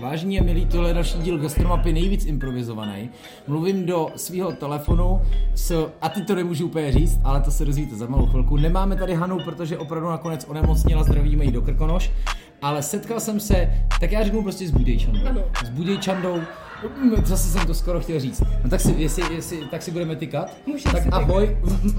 Vážení a milí, tohle je další díl Gastromapy nejvíc improvizovaný. Mluvím do svého telefonu, s, a ty to nemůžu úplně říct, ale to se dozvíte za malou chvilku. Nemáme tady Hanu, protože opravdu nakonec onemocnila, zdravíme jí do Krkonoš, ale setkal jsem se, tak já řeknu prostě s Budějčandou. Ano. S Budějčandou, Zase jsem to skoro chtěl říct. No tak si, jestli, jestli, tak si budeme tykat. Můžeme tak si tykat. ahoj.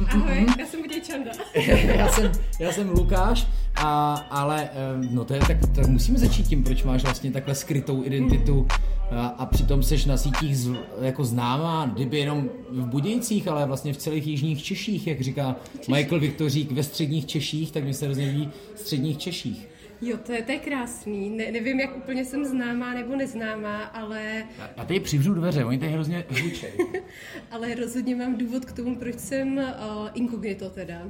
Ahoj, já jsem Buděj Čanda. já, jsem, já jsem Lukáš, a, ale no to je, tak, tak musíme začít tím, proč máš vlastně takhle skrytou identitu a, a přitom seš na sítích z, jako známá, kdyby jenom v Budějcích, ale vlastně v celých jižních Češích, jak říká Michael Viktorík ve středních Češích, tak mi se hrozně líbí středních Češích. Jo, to je, to je krásný. Ne, nevím, jak úplně jsem známá nebo neznámá, ale, Já tady přivřu dveře, oni tady hrozně hlučej. ale rozhodně mám důvod k tomu, proč jsem uh, inkognito teda.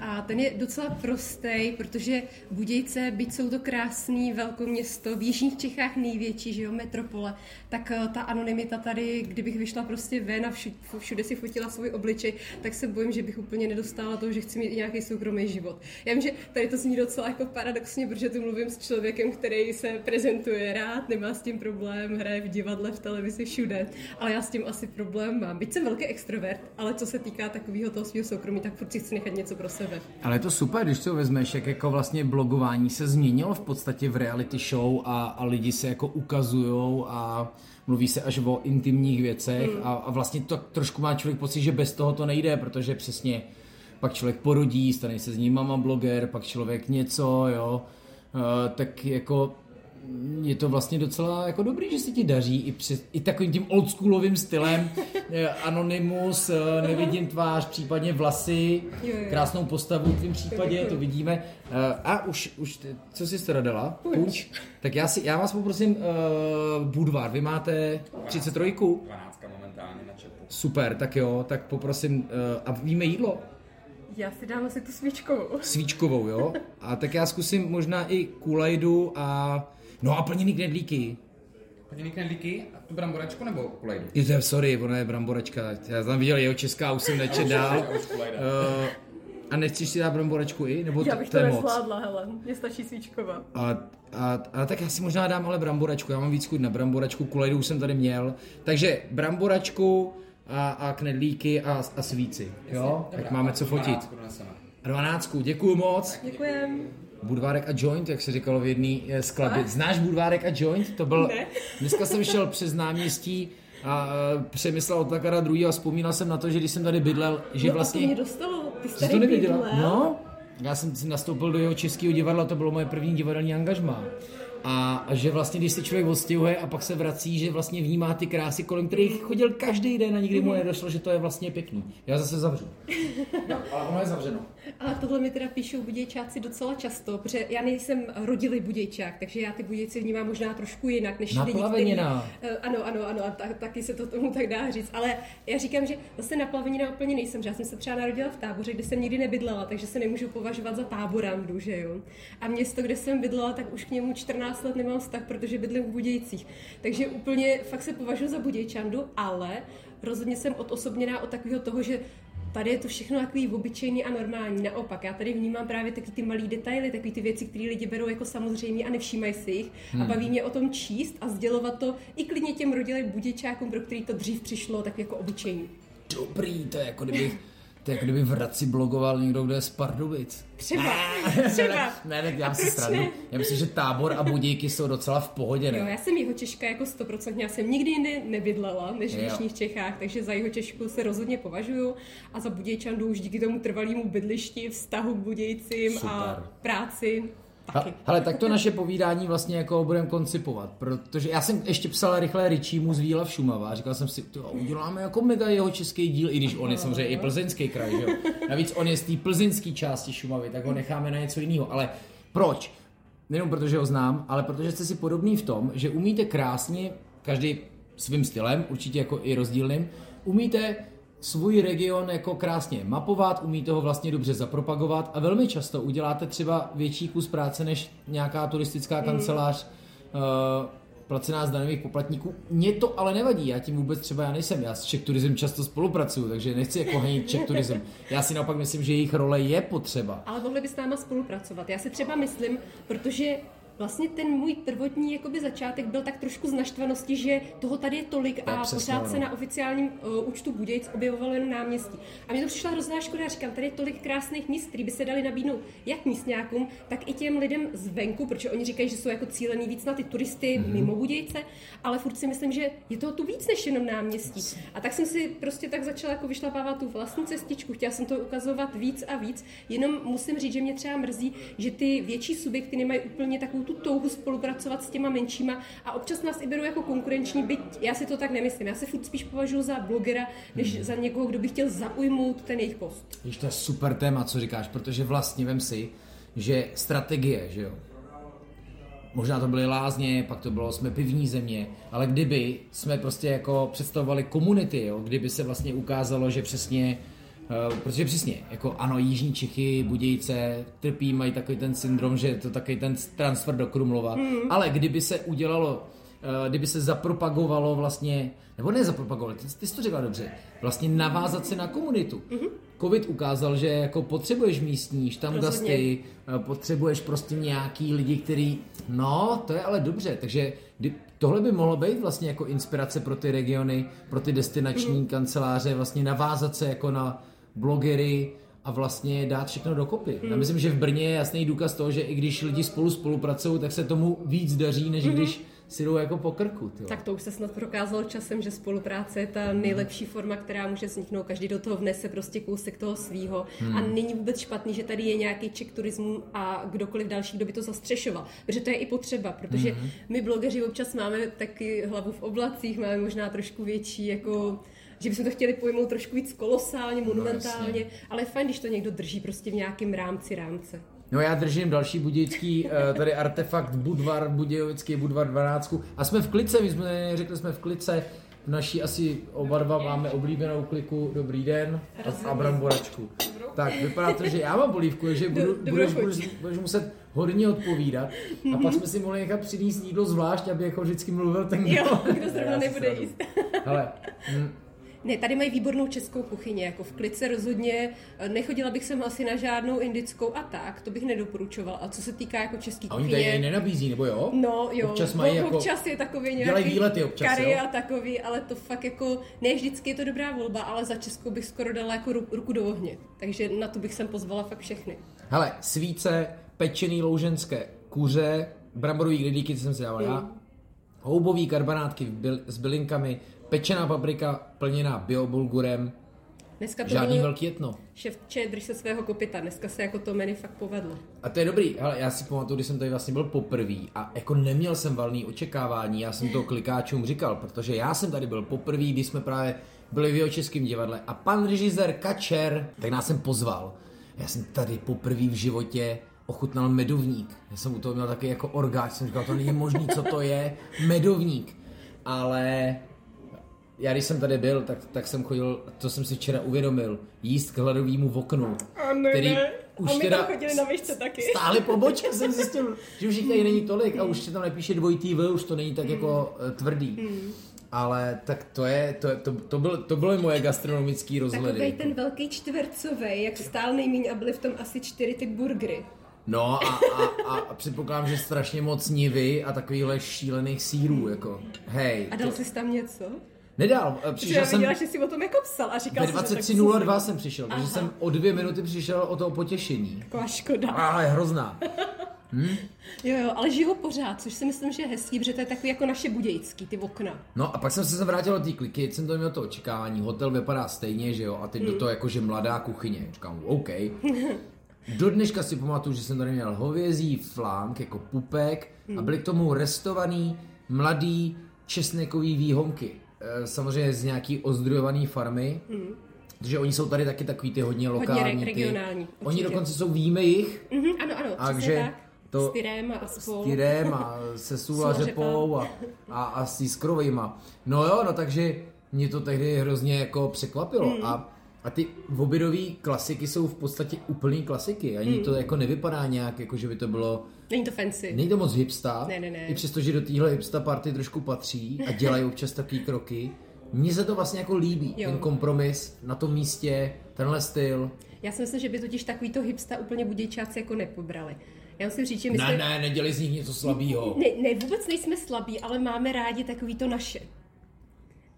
A ten je docela prostý, protože Budějce, byť jsou to krásný velkoměsto, v jižních Čechách největší, že jo, metropole, tak uh, ta anonymita tady, kdybych vyšla prostě ven a všude, si fotila svůj obličej, tak se bojím, že bych úplně nedostala toho, že chci mít nějaký soukromý život. Já vím, že tady to zní docela jako paradoxně, protože tu mluvím s člověkem, který se prezentuje rád, nemá s tím problém, hraje v divadle, v televizi, všude, ale já s tím asi problém mám. Byť jsem velký extrovert, ale co se týká takového toho svého soukromí, tak furt si chci nechat něco pro sebe. Ale je to super, když to vezmeš, jak jako vlastně blogování se změnilo v podstatě v reality show a, a lidi se jako ukazujou a mluví se až o intimních věcech Hmm. a, a vlastně to trošku má člověk pocit, že bez toho to nejde, protože přesně pak člověk porodí, stane se z ní mama bloger, pak člověk něco, jo, uh, tak jako je to vlastně docela jako dobrý, že se ti daří i, přes, i takovým tím oldschoolovým stylem. Eh, Anonymus, eh, nevidím tvář, případně vlasy, Jo, jo. krásnou postavu v tvém případě, to vidíme. Eh, A už, už co jsi teda dala? Punč. Tak já, si, já vás poprosím, uh, Budvar, vy máte 33? 12 momentálně na chatu. Super, tak jo, tak poprosím, uh, a víme jídlo? Já si dám asi tu svíčkovou. Svíčkovou, jo? A tak já zkusím možná i kulajdu a... No a plněný knedlíky. Plněný knedlíky a tu bramboračku nebo kulejdu? Je to, sorry, ona je bramboračka. Já jsem viděl jeho česká, už jsem nečet dál. Uh, a nechceš si dát bramboračku i? Nebo Já to, bych to nezvládla, hele. Mně stačí svíčková. A, a, a, tak já si možná dám ale bramboračku, já mám víc chuť na bramboračku, kulejdu už jsem tady měl. Takže bramboračku a, a knedlíky a, a svíci, jo? Tak máme co fotit. 12 doneseme. Dvanáctku, děkuju moc. Děkujem. Budvárek a joint, jak se říkalo v jedné skladbě. Znáš Budvárek a joint? To byl... Ne. Dneska jsem šel přes náměstí a uh, přemyslel od takara druhý a vzpomínal jsem na to, že když jsem tady bydlel, že No vlastně... to mě dostalo. Ty jsi tady bydlel? No, já jsem nastoupil do jeho českého divadla, to bylo moje první divadelní angažmá. A, a že vlastně, když se člověk odstěhuje a pak se vrací, že vlastně vnímá ty krásy, kolem kterých chodil každý den a nikdy mu nedošlo, že to je vlastně pěkný. Já zase zavřu. No, ale ono je zavřeno. Ale tohle mi teda píšou budějčáci docela často, protože já nejsem rodilý budějčák, takže já ty budějci vnímám možná trošku jinak, než lidi, Naplavenina. Eh, Ano, ano, ano, a ta, taky se to tomu tak dá říct. Ale já říkám, že zase naplavenina úplně nejsem, že já jsem se třeba narodila v táboře, kde jsem nikdy nebydlela, takže se nemůžu považovat za táborandu, že jo. A město, kde jsem bydlela, tak už k němu 14 let nemám vztah, protože bydlím v Budějcích. Takže úplně fakt se považuji za budějčandu, ale rozhodně jsem odosobněná od takového toho, že Tady je to všechno takový obyčejný a normální. Naopak, já tady vnímám právě taky ty malé detaily, takové ty věci, které lidi berou jako samozřejmě a nevšímají si jich. Hmm. A baví mě o tom číst a sdělovat to i klidně těm rodilým buděčákům, pro který to dřív přišlo tak jako obyčejný. Dobrý, to je jako kdyby, to je jako kdyby v Hradci blogoval někdo, kdo je z Pardubic. Třeba, třeba. ne, ne, já si stranu. Já myslím, že tábor a budíky jsou docela v pohodě, Jo, ne? já jsem jeho Češka jako 100%, já jsem nikdy jinde nebydlela než v Jo. Jižních Čechách, takže za jeho Češku se rozhodně považuju a za Budějčandu už díky tomu trvalému bydlišti, vztahu k Budějcím a Super. práci Hele, tak to naše povídání vlastně jako budeme koncipovat, protože já jsem ještě psal rychle Ričímu z Víla v Šumava a říkal jsem si, to uděláme jako mega jeho český díl, i když on je samozřejmě i plzeňský kraj, že jo? Navíc on je z té plzeňské části Šumavy, tak ho necháme na něco jiného. Ale proč? Nejenom protože ho znám, ale protože jste si podobný v tom, že umíte krásně, každý svým stylem, určitě jako i rozdílným, umíte svůj region jako krásně mapovat, umíte ho vlastně dobře zapropagovat a velmi často uděláte třeba větší kus práce než nějaká turistická kancelář uh, placená z daňových poplatníků. Mně to ale nevadí, já tím vůbec třeba já nejsem. Já s Czech Tourism často spolupracuju, takže nechci jako hejit Czech Tourism. Já si naopak myslím, že jejich role je potřeba. Ale mohli by s náma spolupracovat. Já si třeba myslím, protože Vlastně ten můj prvotní jakoby začátek byl tak trošku z naštvanosti, že toho tady je tolik To je a přesně pořád se ono. na oficiálním uh, účtu Budějc objevovalo jen náměstí. A mně to přišla hrozná škoda, říkám, tady je tolik krásných míst, které by se dali nabídnout jak místňákům, tak i těm lidem zvenku, protože oni říkají, že jsou jako cílený víc na ty turisty Mhm. mm-hmm. mimo Budějce, ale furt si myslím, že je toho tu víc než jenom náměstí. A tak jsem si prostě tak začala jako vyšlapávat tu vlastní cestičku, chtěla jsem to ukazovat víc a víc, jenom musím říct, že mě třeba mrzí, že ty větší subjekty nemají úplně takovou tu touhu spolupracovat s těma menšíma a občas nás i berou jako konkurenční, byť já si to tak nemyslím. Já se furt spíš považuji za blogera, než za někoho, kdo by chtěl zaujmout ten jejich post. Víš, to je super téma, co říkáš, protože vlastně vem si, že strategie, že jo, možná to byly lázně, pak to bylo jsme pivní země, ale kdyby jsme prostě jako představovali komunity, jo, kdyby se vlastně ukázalo, že přesně Uh, protože přesně, jako ano, Jižní Čechy, Budějce trpí, mají takový ten syndrom, že je to takový ten transfer do Krumlova, mm. ale kdyby se udělalo, uh, kdyby se zapropagovalo vlastně, nebo ne zapropagovalo, ty, ty jsi to řekla dobře, vlastně navázat se na komunitu. Mm-hmm. Covid ukázal, že jako potřebuješ místní, štamgasty, uh, potřebuješ prostě nějaký lidi, který, no, to je ale dobře, takže kdy, tohle by mohlo být vlastně jako inspirace pro ty regiony, pro ty destinační mm. kanceláře, vlastně navázat se jako na blogery a vlastně dát všechno dokopy. Mm. Já myslím, že v Brně je jasný důkaz toho, že i když lidi spolu spolupracují, tak se tomu víc daří, než mm. když si jdou jako po krku. Tyjo. Tak to už se snad prokázalo časem, že spolupráce je ta nejlepší forma, která může vzniknout. Každý do toho vnese prostě kousek toho svýho. Hmm. A není vůbec špatný, že tady je nějaký ček turismu a kdokoliv další, kdo by to zastřešoval. Protože to je i potřeba, protože hmm. my blogeři občas máme taky hlavu v oblacích, máme možná trošku větší jako že bychom to chtěli pojmout trošku víc kolosálně, monumentálně, no, ale je fajn, když to někdo drží prostě v nějakém rámci rámce. No já držím další budějický eh, tady artefakt Budvar, Budějovický Budvar 12. A jsme v klice, my jsme řekli, jsme v klice. V naší asi oba dva máme oblíbenou kliku Dobrý den a, a bramboračku. Tak vypadá to, že já mám polívku, že budu, budeš, budeš, budeš muset hodně odpovídat. A pak jsme si mohli nechat přinést jídlo zvlášť, aby jako vždycky mluvil ten, kdo, Jo, kdo zrovna nebude jíst. Hele, hm, Ne, tady mají výbornou českou kuchyni, jako v klice rozhodně. Nechodila bych sem asi na žádnou indickou a tak, to bych nedoporučoval. A co se týká jako české a oni tady kuchyně... nenabízí, nebo jo? No jo, Občas mají no, jako- občas je takový nějaký výlety občas, kary jo? a takový, ale to fakt jako, ne vždycky je to dobrá volba, ale za Českou bych skoro dala jako ru, ruku do ohně. Takže na to bych sem pozvala fakt všechny. Hele, svíce, pečený louženské kuře, bramborový gridlíky, co jsem si dával já, Mm. houbový karbanátky byl, s bylinkami, pečená paprika plněná biobulgurem, Dneska to žádný bylo velký etno. ševče, drž se svého kopita. Dneska se jako to menu fakt povedlo. A to je dobrý, hele, já si pamatuju, když jsem tady vlastně byl poprvé a jako neměl jsem valný očekávání, já jsem to klikáčům říkal, protože já jsem tady byl poprvé, když jsme právě byli v jeho českém divadle a pan režisér Kačer, tak nás jsem pozval. Já jsem tady poprvé v životě ochutnal medovník. Já jsem u toho měl taky jako orgáč, jsem říkal, to není možný, co to je, medovník. Ale já když jsem tady byl, tak, tak jsem chodil, to jsem si včera uvědomil, jíst k hladovému oknu, který už a my teda tam chodili na výšce taky. stály pobočky, jsem zjistil, že už jich tady není tolik a už se tam nepíše dvojitý V, už to není tak jako eh, tvrdý. Ale tak to je, to, je- to, to, byl, to byly moje gastronomické rozhledy. Takový ten velký čtvercový, jak stál nejméně a byly v tom asi čtyři ty burgery. No a, a, a předpokládám, že strašně moc nivy a takovýhle šílených sírů, jako hej. A dal to, jsi tam něco? Nedal, eh, přišel já jsem, viděla, že jsi o tom jako psal a říkal ve jsem, že tak 23.02 jsem přišel, takže Aha. jsem o dvě minuty přišel o toho potěšení. Taková škoda. Ale hrozná. Jo, jo, ale žijou pořád, což si myslím, že je hezký, protože to je takový jako naše budějský, ty okna. No a pak jsem se vrátil do té kliky, jsem to měl to očekávání, hotel vypadá stejně, že jo, a teď do toho jakože mladá kuchyně. Říkám, OK. Do dneška si pamatuju, že jsem tady měl hovězí flank jako pupek a byly k tomu restovaný mladý česnekový výhonky. E, Samozřejmě z nějaký ozdrojovaný farmy, protože oni jsou tady taky takový ty hodně lokální. re- ty. regionální, Oni určitě. dokonce jsou, víme jich, Mhm, ano, ano, Takže přesně tak. to- S tyrem a spol. tyrem a se Sula řepou a, a, a s. No jo, no takže mě to tehdy hrozně jako překvapilo Hmm. a, a ty obědové klasiky jsou v podstatě úplný klasiky. Ani Hmm. to jako nevypadá nějak, jako že by to bylo, Není to fancy. není to moc hipsta, Ne, ne, ne. i přesto, že do téhle hipsta party trošku patří a dělají občas takový kroky. Mně se to vlastně jako líbí, Jo. ten kompromis na tom místě, tenhle styl. Já si myslím, že by totiž takovýto hipsta úplně budějčáci jako nepobrali. Já musím říct, že my Ne, jsme... ne, nedělej z nich něco slabýho. Ne, ne, vůbec nejsme slabí, ale máme rádi takový to naše.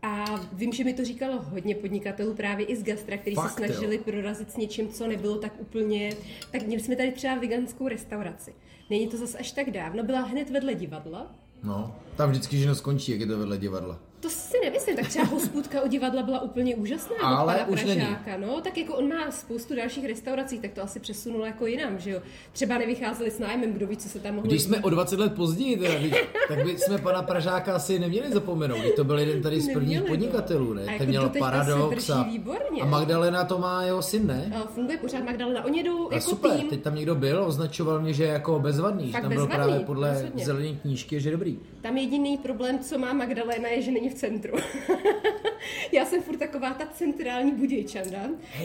A vím, že mi to říkalo hodně podnikatelů právě i z gastra, kteří se Fakt, jo? snažili prorazit s něčím, co nebylo tak úplně... Tak měli jsme tady třeba veganskou restauraci. Není to zase až tak dávno, byla hned vedle divadla. No, tam vždycky ženo skončí, jak je to vedle divadla. To si nemyslím, tak třeba hospůdka u divadla byla úplně úžasná Ale od pana už není. Pražáka, no, tak jako on má spoustu dalších restaurací, tak to asi přesunul jako jinam, že jo. Třeba nevycházeli s nájmem, kdo ví, co se tam mohlo Když jsme o 20 let později, teda, víš, tak by jsme pana Pražáka asi neměli zapomenout. To byl jeden tady z prvních Neměli, no. podnikatelů, A ne? jako Ten měl paradox a, výborně. a Magdalena to má jeho syn, ne? A funguje pořád Magdalena. Oni jdou A jako super, tým. teď tam někdo byl, označoval mě, že jako bezvadný, že Fakt tam byl bezvadný, právě podle zelené knížky, že dobrý. Tam jediný problém, co má Magdalena, je, že není v centru. Já jsem furt taková ta centrální budějčanda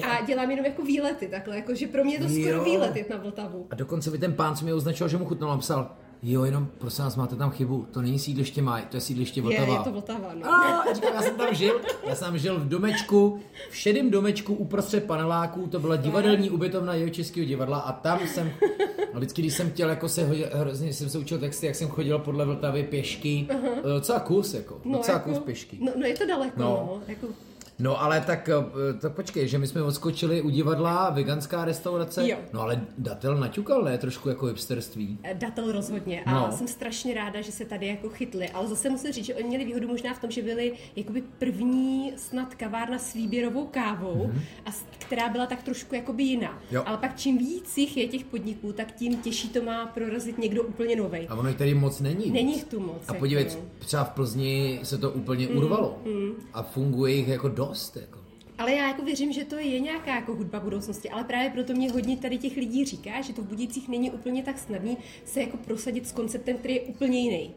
a dělám jenom jako výlety takhle, jako, že pro mě je to skoro Jo. výlet jet na Vltavu. A dokonce by ten pán, co mě označoval, že mu chutnalo, napsal, jo, jenom prosím vás, máte tam chybu, to není sídliště Maj, to je sídliště Je, Vltava. je to Vltava, no. A říkám, já jsem tam žil, já jsem tam žil v domečku, v šedém domečku uprostřed paneláků, to byla divadelní ubytovna jeho českého divadla a tam jsem, a vždycky, když jsem chtěl jako se hodil, hrozně jsem se učil texty, jak jsem chodil podle Vltavy pěšky, uh-huh. docela kus jako, No, docela jako, kus pěšky. No, no, je to daleko, No. no. no jako, No ale tak, eh, tak počkej, že my jsme odskočili u divadla, veganská restaurace, Jo. no ale datel naťukal, ne, trošku jako hipsterství. Eh, Datel rozhodně a No. jsem strašně ráda, že se tady jako chytli, ale zase musím říct, že oni měli výhodu možná v tom, že byli jakoby první snad kavárna s výběrovou kávou, mm-hmm. a která byla tak trošku jakoby jiná. Jo. Ale pak čím víc jich je těch podniků, tak tím těžší to má prorazit někdo úplně novej. A ono jich tady moc není. Není jich tu moc. A jako podívej, no. třeba v Plzni se to úplně urvalo. A funguje jich jako dost. Jako. Ale já jako věřím, že to je nějaká jako hudba budoucnosti, ale právě proto mě hodně tady těch lidí říká, že to v Budících není úplně tak snadný se jako prosadit s konceptem, který je úplně jiný.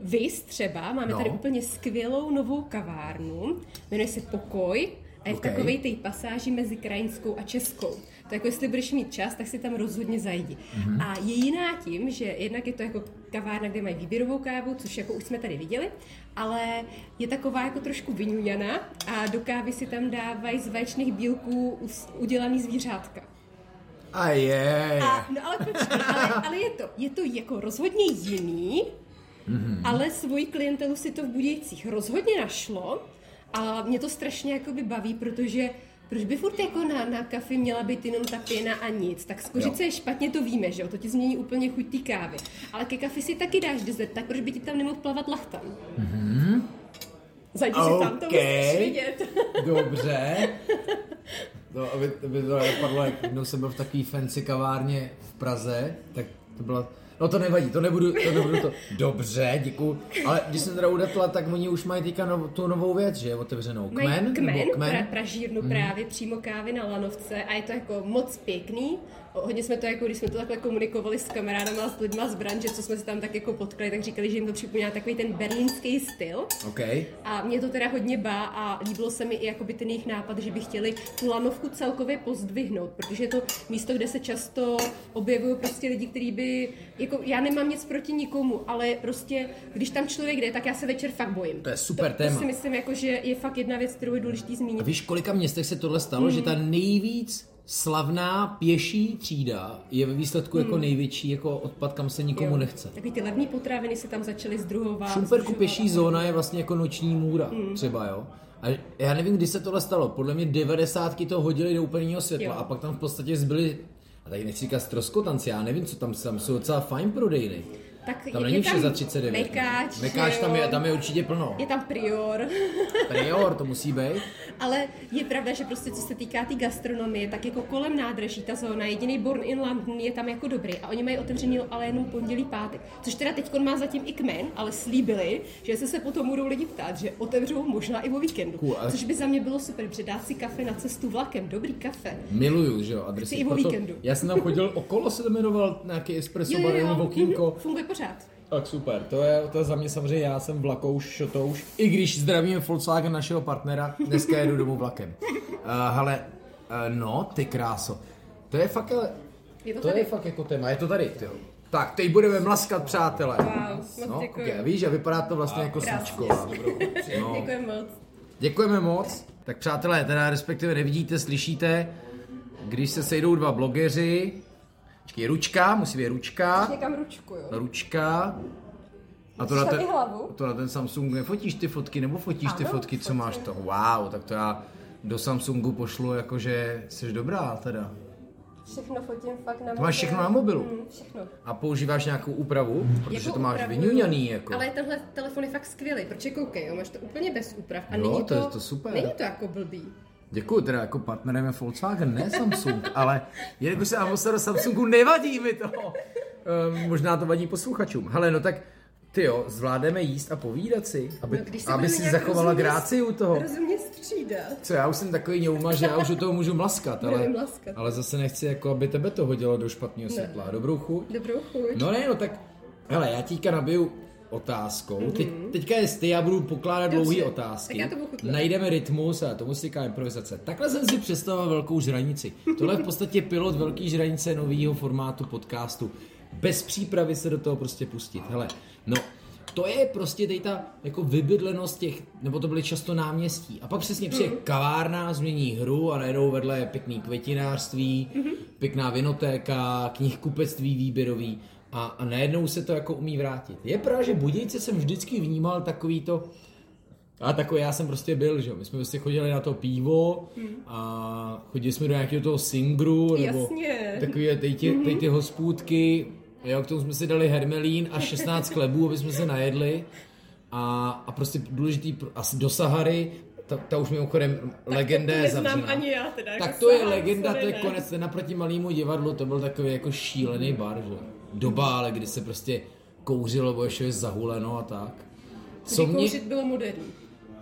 Vys třeba, máme No. tady úplně skvělou novou kavárnu, jmenuje se Pokoj a je Ok. v takové té pasáži mezi krajinskou a českou. To jako jestli budeš mít čas, tak si tam rozhodně zajdi. Mhm. A je jiná tím, že jednak je to jako kavárna, kde mají výběrovou kávu, což jako už jsme tady viděli, ale je taková jako trošku vyňuňaná a do kávy si tam dávají z vaječných bílků udělaný zvířátka. A je. A, no ale počkej, ale, ale je, to, je to jako rozhodně jiný, mm-hmm. ale svoji klientelu si to v Budějcích rozhodně našlo a mě to strašně jakoby baví, protože proč by furt jako na, na kafi měla být jenom ta pěna a nic? Tak skořice Jo. je špatně, to víme, že jo? To ti změní úplně chuť té kávy. Ale ke kafi si taky dáš dezert, tak proč by ti tam nemohl plavat lachtan? Mm-hmm. Zajdi si tam, to musíš vidět. Dobře. No, aby, aby to nepadlo, jak jednou jsem byl v takové fancy kavárně v Praze, tak to bylo, no to nevadí, to nebudu, to nebudu to, dobře, děkuju, ale když jsem teda u Datla, tak oni už mají teďka nov, tu novou věc, že, otevřenou, Mají kmen, kmen, kmen, Pra, pražírnu Mhm. mm. právě přímo kávy na lanovce a je to jako moc pěkný. Hodně jsme to jako, když jsme to takhle komunikovali s kamarádama a s lidma z branže, co jsme se tam tak jako potkali, tak říkali, že jim to připomíná takový ten berlínský styl. OK, A mě to teda hodně bá a líbilo se mi i jakoby ten jejich nápad, že by chtěli tu lanovku celkově pozdvihnout, protože je to místo, kde se často objevují prostě lidi, kteří by, jako já nemám nic proti nikomu, ale prostě, když tam člověk jde, tak já se večer fakt bojím. To je super to, téma. To si myslím, jako, že je fakt jedna věc, kterou je důležité zmínit. a víš, kolika městech se tohle stalo, že ta nejvíc slavná pěší třída je ve výsledku jako největší jako odpad, kam se nikomu Jo. nechce. Takový ty levné potraviny se tam začaly zdruhovat. Šumperku pěší zóna je vlastně jako noční můra, mm. třeba jo. A já nevím, kdy se tohle stalo. Podle mě 90 to hodili do úplného světla Jo. a pak tam v podstatě zbyly, a tady nechci říkat stroskotanci, já nevím, co tam, tam jsou docela fajn prodejny. Tak Tam je, není vše za 39. Mekáč, Mekáč tam jo. je, tam je určitě plno. Je tam prior. Prior, to musí být. Ale je pravda, že prostě co se týká té tý gastronomie, tak jako kolem nádraží ta zóna, jediný Born in London je tam jako dobrý a oni mají otevřený ale jenom pondělí pátek. Což teda teď má zatím i kmen, ale slíbili, že se se potom budou lidi ptát, že otevřou možná i o víkendu. Cool, ale- Což by za mě bylo super, protože dát si kafe na cestu vlakem, dobrý kafe. Miluju, že jo, adresy. Chci i o víkendu. Já jsem tam chodil okolo, se to jmenoval nějaký espresso bar, jenom okýnko. mhm, funguje pořád. Tak super, to je, to je za mě samozřejmě, já jsem vlakouš, šotouš, i když zdravíme Volkswagen našeho partnera, dneska jedu domů vlakem. Uh, hele, uh, no, ty kráso, to je fakt, ale, Je to to tady. je fakt jako téma, je to tady, ty. Tak, teď budeme mlaskat, přátelé. Wow, moc no, děkuji. okay, víš, a vypadá to vlastně jako Krásně. svíčková. No. Děkuji moc. Děkujeme moc. Tak přátelé, teda respektive nevidíte, slyšíte, když se sejdou dva blogeři, Počkej, ručka, musí být ručka. Někam ručku, jo. Ručka. A to na, ten, to na ten Samsung nefotíš ty fotky, nebo fotíš ty Ano, fotky, co fotím. máš to? Wow, tak to já do Samsungu pošlu, jakože jsi dobrá teda. Všechno fotím fakt na To máš všechno na mobilu? Mm, všechno. A používáš nějakou úpravu? Protože Jako to máš úpravu, vyňuňaný, jako. Ale tenhle telefon je fakt skvělý, protože koukej, jo, máš to úplně bez úprav a Jo, není to to, je to super. Není to jako blbý. Děkuji, teda jako partnerem je Volkswagen, ne Samsung, ale jelikož se ambasador Samsungu nevadí mi to. Um, možná to vadí posluchačům. Hele, no tak ty jo, zvládneme jíst a povídat si, aby, No, když aby si zachovala rozumně- gráci u toho. Rozumně střídat. Co, já už jsem takový ňouma, že já už u toho můžu mlaskat, ale, mlaskat. ale zase nechci, jako aby tebe to hodilo do špatného Ne. světla. Dobrou chuť? Dobrou chuť. No ne, no tak, hele, já tíka nabiju otázkou. Mhm. Teď, teďka je ty, já budu pokládat Dobře, dlouhé tak otázky. já to. Najdeme rytmus a tomu si říká improvizace. Takhle jsem si představoval velkou žranici. Tohle je v podstatě pilot velký žranice nového formátu podcastu. Bez přípravy se do toho prostě pustit. Hele, no, to je prostě tady ta jako vybydlenost těch, nebo to byly často náměstí. A pak přesně přijde kavárna, změní hru a najednou vedle je pěkný květinářství, pěkná vinotéka, knihkupectví výběrový a, a najednou se to jako umí vrátit. Je pravda, že Budějce jsem vždycky vnímal takový to, a takový já jsem prostě byl, že jo. My jsme prostě chodili na to pivo a chodili jsme do nějakého toho singru, nebo Jasně. takový teď ty, teď ty hospůdky, jo, k tomu jsme si dali hermelín a 16 klebů, aby jsme se najedli a, a prostě důležitý, asi do Sahary, ta, ta už mimochodem legenda to je zavřená. ani já teda. Tak jako to je legenda, to je ne. konec, ten naproti malému divadlu, to byl takový jako šílený bar, že. Doba, ale kdy se prostě kouřilo, bylo ještě zahuleno a tak. Co mě, Vykouřit bylo moderní.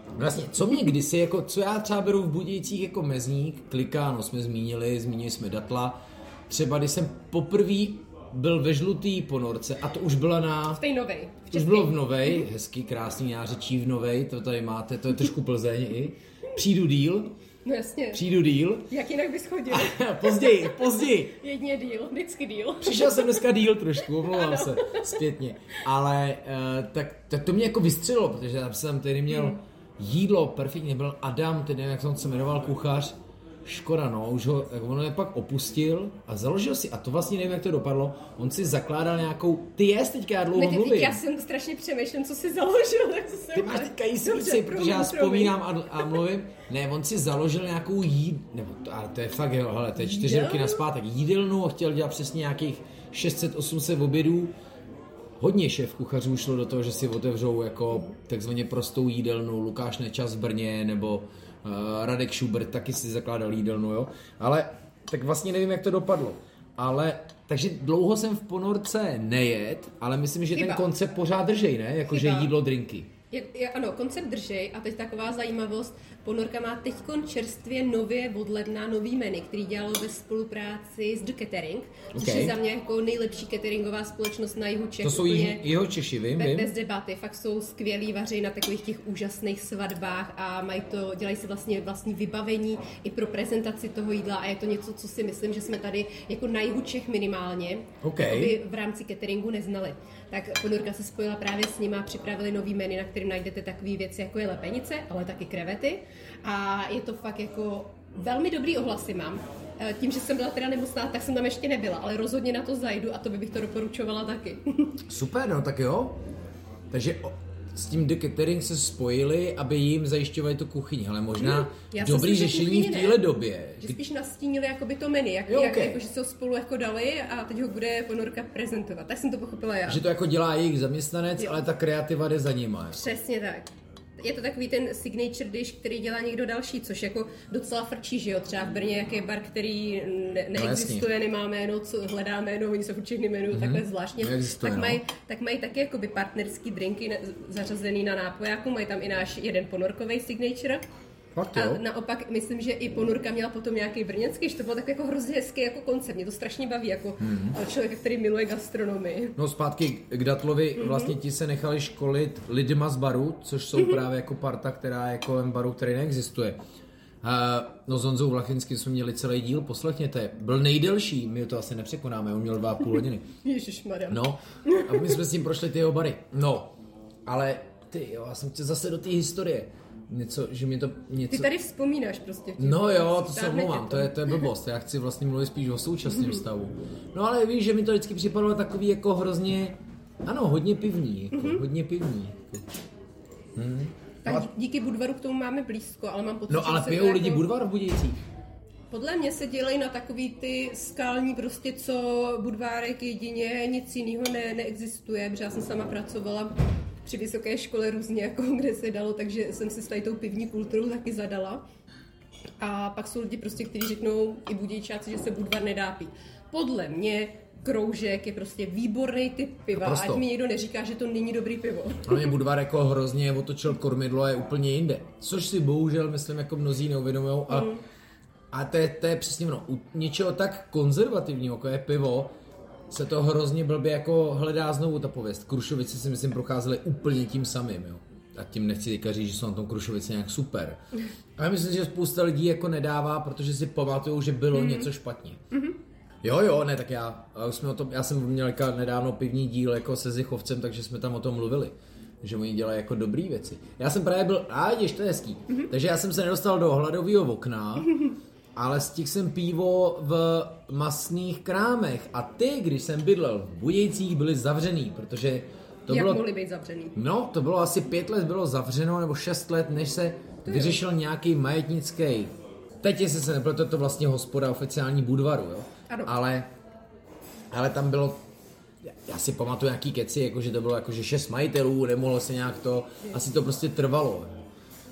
Vlastně, co mě kdysi, jako, co já třeba beru v Budějcích jako mezník, klikáno jsme zmínili, zmínili jsme datla, třeba když jsem poprvé byl ve žlutý ponorce a to už byla na... V té novej. V Už bylo v Novej, hezký, krásný nářečí v Novej, to tady máte, to je trošku Plzeň i. Přijdu díl, No jasně. přijdu díl, Jak jinak bys chodil? později, později, Jedně díl, vždycky díl. Přišel jsem dneska díl trošku, omlouvám se zpětně. Ale uh, tak, tak to mě jako vystřelilo, protože já jsem tady měl Hmm. jídlo, perfektně, byl Adam, ten jak on se jmenoval kuchař, Škoda, no, už ho, jak on je pak opustil a založil si, a to vlastně nevím, jak to dopadlo, on si zakládal nějakou, ty jest teďka, já dlouho Ne, mluvím. já jsem strašně přemýšlím, co si založil. Tak to jsem Ty máš teďka jízdnici, protože já vzpomínám a, a mluvím. Ne, on si založil nějakou jíd, nebo to, ale to je fakt, jo, hele, to je čtyři Jídelnu? roky naspátek, jídelnu a chtěl dělat přesně nějakých 600-800 obědů. Hodně šéf kuchařů šlo do toho, že si otevřou jako takzvaně prostou jídelnu, Lukáš Nečas v Brně, nebo uh, Radek Schubert taky si zakládal jídelnu, jo. Ale tak vlastně nevím, jak to dopadlo. Ale, takže dlouho jsem v ponorce nejet, ale myslím, že ten Chyba. koncept pořád držej, ne? Jakože jídlo, drinky. Je, je, ano, koncept držej a teď taková zajímavost. Ponorka má teď čerstvě nově od ledna nový menu, který dělalo ve spolupráci s The Catering, což Ok. je za mě jako nejlepší cateringová společnost na jihu Čech. To jsou jiho, jeho Češi, vím, vím. bez debaty, fakt jsou skvělí vaři na takových těch úžasných svatbách a mají to, dělají si vlastně vlastní vybavení i pro prezentaci toho jídla a je to něco, co si myslím, že jsme tady jako na jihu Čech minimálně OK. jakoby v rámci cateringu neznali. Tak Ponorka se spojila právě s nima, připravili nový menu, na kterým najdete takové věci, jako je lepenice, ale taky krevety a je to fakt jako velmi dobrý ohlasy mám. Eh, Tím, že jsem byla teda nemocná, tak jsem tam ještě nebyla, ale rozhodně na to zajdu a to by bych to doporučovala taky. Super, no tak jo. Takže s tím The Catering se spojili, aby jim zajišťovali tu kuchyni, ale možná Mhm. Já dobrý řešení v téhle době. Že spíš nastínili jakoby to menu, jak, Jo, jak, ok. jako, že se ho spolu jako dali a teď ho bude ponorka prezentovat. Tak jsem to pochopila já. Že to jako dělá jejich zaměstnanec, Jo. ale ta kreativa jde za nima. jako. Přesně tak. Je to takový ten signature dish, který dělá někdo další, což jako docela frčí, že jo? Třeba v Brně, jak je bar, který ne- No, neexistuje, nemá jméno, co hledá jméno, oni jsou všechny jmenují takhle zvláštně. Neexistuje, tak, no. mají, tak mají taky jakoby partnerský drinky na- zařazený na nápojáku, mají tam i náš jeden ponorkový signature. Fakt A naopak myslím, že i ponurka měla potom nějaký brněnský, že to bylo tak jako hrozně hezký jako koncept. Mě to strašně baví, jako Mhm. člověk, který miluje gastronomii. No zpátky k Datlovi, Mhm. vlastně ti se nechali školit lidma z baru, což jsou právě jako parta, která je kolem baru, který neexistuje. Uh, no s Honzou Vlachinským jsme měli celý díl, poslechněte, byl nejdelší, my to asi nepřekonáme, on měl dva a půl hodiny. Ježišmarja. No, a my jsme s ním prošli ty jeho bary. No, ale ty jo, já jsem chtěl zase do té historie. Něco, že mi to něco... Ty tady vzpomínáš prostě. No jo, to se omlouvám, to je, to je blbost, já chci vlastně mluvit spíš o současném Mhm. stavu. No ale víš, že mi to vždycky připadalo takový jako hrozně, ano, hodně pivní, jako, Mhm. hodně pivní. Jako. Tak dí- díky Budvaru k tomu máme blízko, ale mám pocit, No ale pijou lidi jako- Budvar v Budějcích? Podle mě se dělají na takový ty skalní prostě, co Budvárek jedině, nic jiného ne, neexistuje, protože já jsem sama pracovala při vysoké škole různě, jako kde se dalo, takže jsem si s tady tou pivní kulturou taky zadala. A pak jsou lidi prostě, kteří řeknou i budějčáci, že se Budvar nedá pít. Podle mě kroužek je prostě výborný typ piva, Naprosto. ať mi někdo neříká, že to není dobrý pivo. Ale mě Budvar jako hrozně otočil kormidlo a je úplně jinde. Což si bohužel, myslím, jako mnozí neuvědomují. A, a to, je, to je přesně ono. U něčeho tak konzervativního, jako je pivo, se to hrozně blbě jako hledá znovu ta pověst. Krušovice si myslím procházely úplně tím samým, jo. A tím nechci teďka říct, že jsou na tom Krušovice nějak super. Ale myslím, že spousta lidí jako nedává, protože si pamatují, že bylo něco špatně. Jo, jo, ne, tak já, jsme o tom, já jsem měl jako nedávno pivní díl jako se Zichovcem, takže jsme tam o tom mluvili. Že oni dělají jako dobré věci. Já jsem právě byl, a vidíš, to je hezký. Takže já jsem se nedostal do hladového okna, ale stihl jsem pivo v masných krámech. A ty, když jsem bydlel v Budějcích, byly zavřený, protože to Jak bylo... mohli být zavřený? No, to bylo asi pět let bylo zavřeno, nebo šest let, než se vyřešil nějaký majetnický. Teď, jestli se nepletu, je to vlastně hospoda oficiální Budvaru, jo? Ano. Ale, ale tam bylo, já si pamatuju nějaký keci, jako že to bylo jako, že šest majitelů, nemohlo se nějak to, asi to prostě trvalo.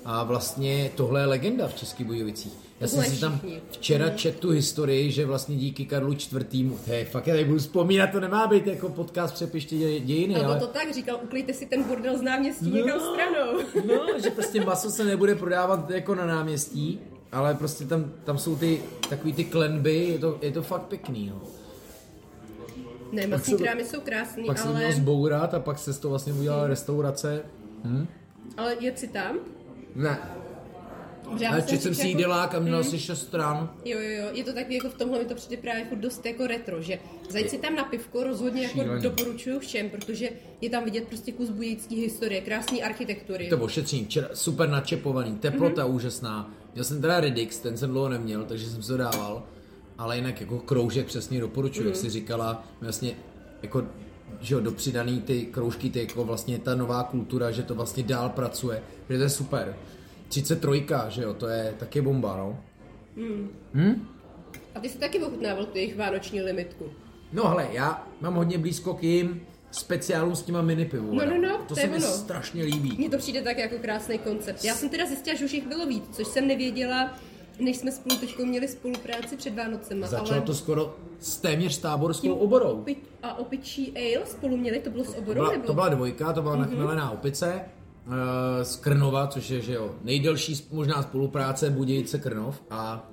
A vlastně tohle je legenda v Českých Budějovicích. Já jsem si tam včera četl tu historii, že vlastně díky Karlu IV. Hej, fakt já tady budu vzpomínat, to nemá být jako podcast přepiště dě- dějiny, ale... to tak říkal, uklejte si ten bordel z náměstí někam stranou. No, že prostě maso se nebude prodávat jako na náměstí, ale prostě tam, tam jsou ty takový ty klenby, je to, je to fakt pěkný, no. Ne, Pak masní se- krámy jsou krásný, Pak se to ale, mělo zbourat a pak se z toho vlastně udělala restaurace. ale jet si tam. Ne, Já četl jsem si jako- jídelák a měl asi šest stran. Jo, jo, jo, je to takový jako v tomhle mi to přijde právě furt dost jako retro, že zajít si tam na pivko rozhodně jako Šílený. doporučuju všem, protože je tam vidět prostě kus budějické historie, krásný architektury. To ošetření, včera, super načepovaný, teplota úžasná. Měl jsem teda Redix, ten jsem dlouho neměl, takže jsem se dával. Ale jinak jako kroužek přesně doporučuji, jak si říkala, vlastně jako že jo, dopřidaný ty kroužky, ty jako vlastně ta nová kultura, že to vlastně dál pracuje, že to je super. 33, že jo, to je taky bomba, no. A ty jsi taky ochutnával tu jejich vánoční limitku. No hele, já mám hodně blízko k jim speciálům s těma mini pivu. No, no, no, to to se mi ono. strašně líbí. Mně to přijde tak jako krásný koncept. Já jsem teda zjistila, že už jich bylo víc, což jsem nevěděla, než jsme spolu teď měli spolupráci před Vánocema. Začalo ale to skoro s téměř táborskou oborou. Opi- a opičí ale spolu měli, to bylo s To oborou byla, nebo? to byla dvojka, to byla Mhm. mm-hmm. nachmelená opice z Krnova, což je že jo, nejdelší možná spolupráce Budějice Krnov a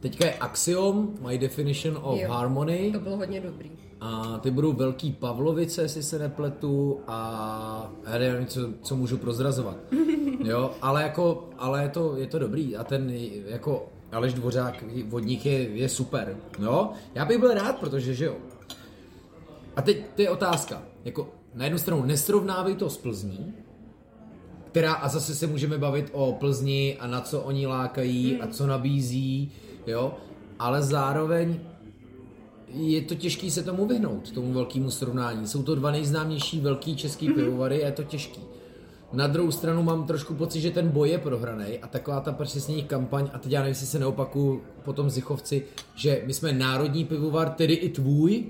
teďka je Axiom, My Definition of Jo. Harmony To bylo hodně dobrý. a ty budou velký Pavlovice, jestli se nepletu a já nevím, co, co můžu prozrazovat. Jo, ale jako, ale je to, je to dobrý a ten jako Aleš Dvořák od nich je, je super. Jo, já bych byl rád, protože že jo, a teď to je otázka. Jako na jednu stranu nesrovnávej to s Plzní, která, a zase se můžeme bavit o Plzni a na co oni lákají a co nabízí, jo, ale zároveň je to těžký se tomu vyhnout, tomu velkému srovnání. Jsou to dva nejznámější velký český pivovary a je to těžký. Na druhou stranu mám trošku pocit, že ten boj je prohraný a taková ta přesně kampaň, a teď já nevím, jestli se neopakuju potom Zichovci, že my jsme národní pivovar, tedy i tvůj,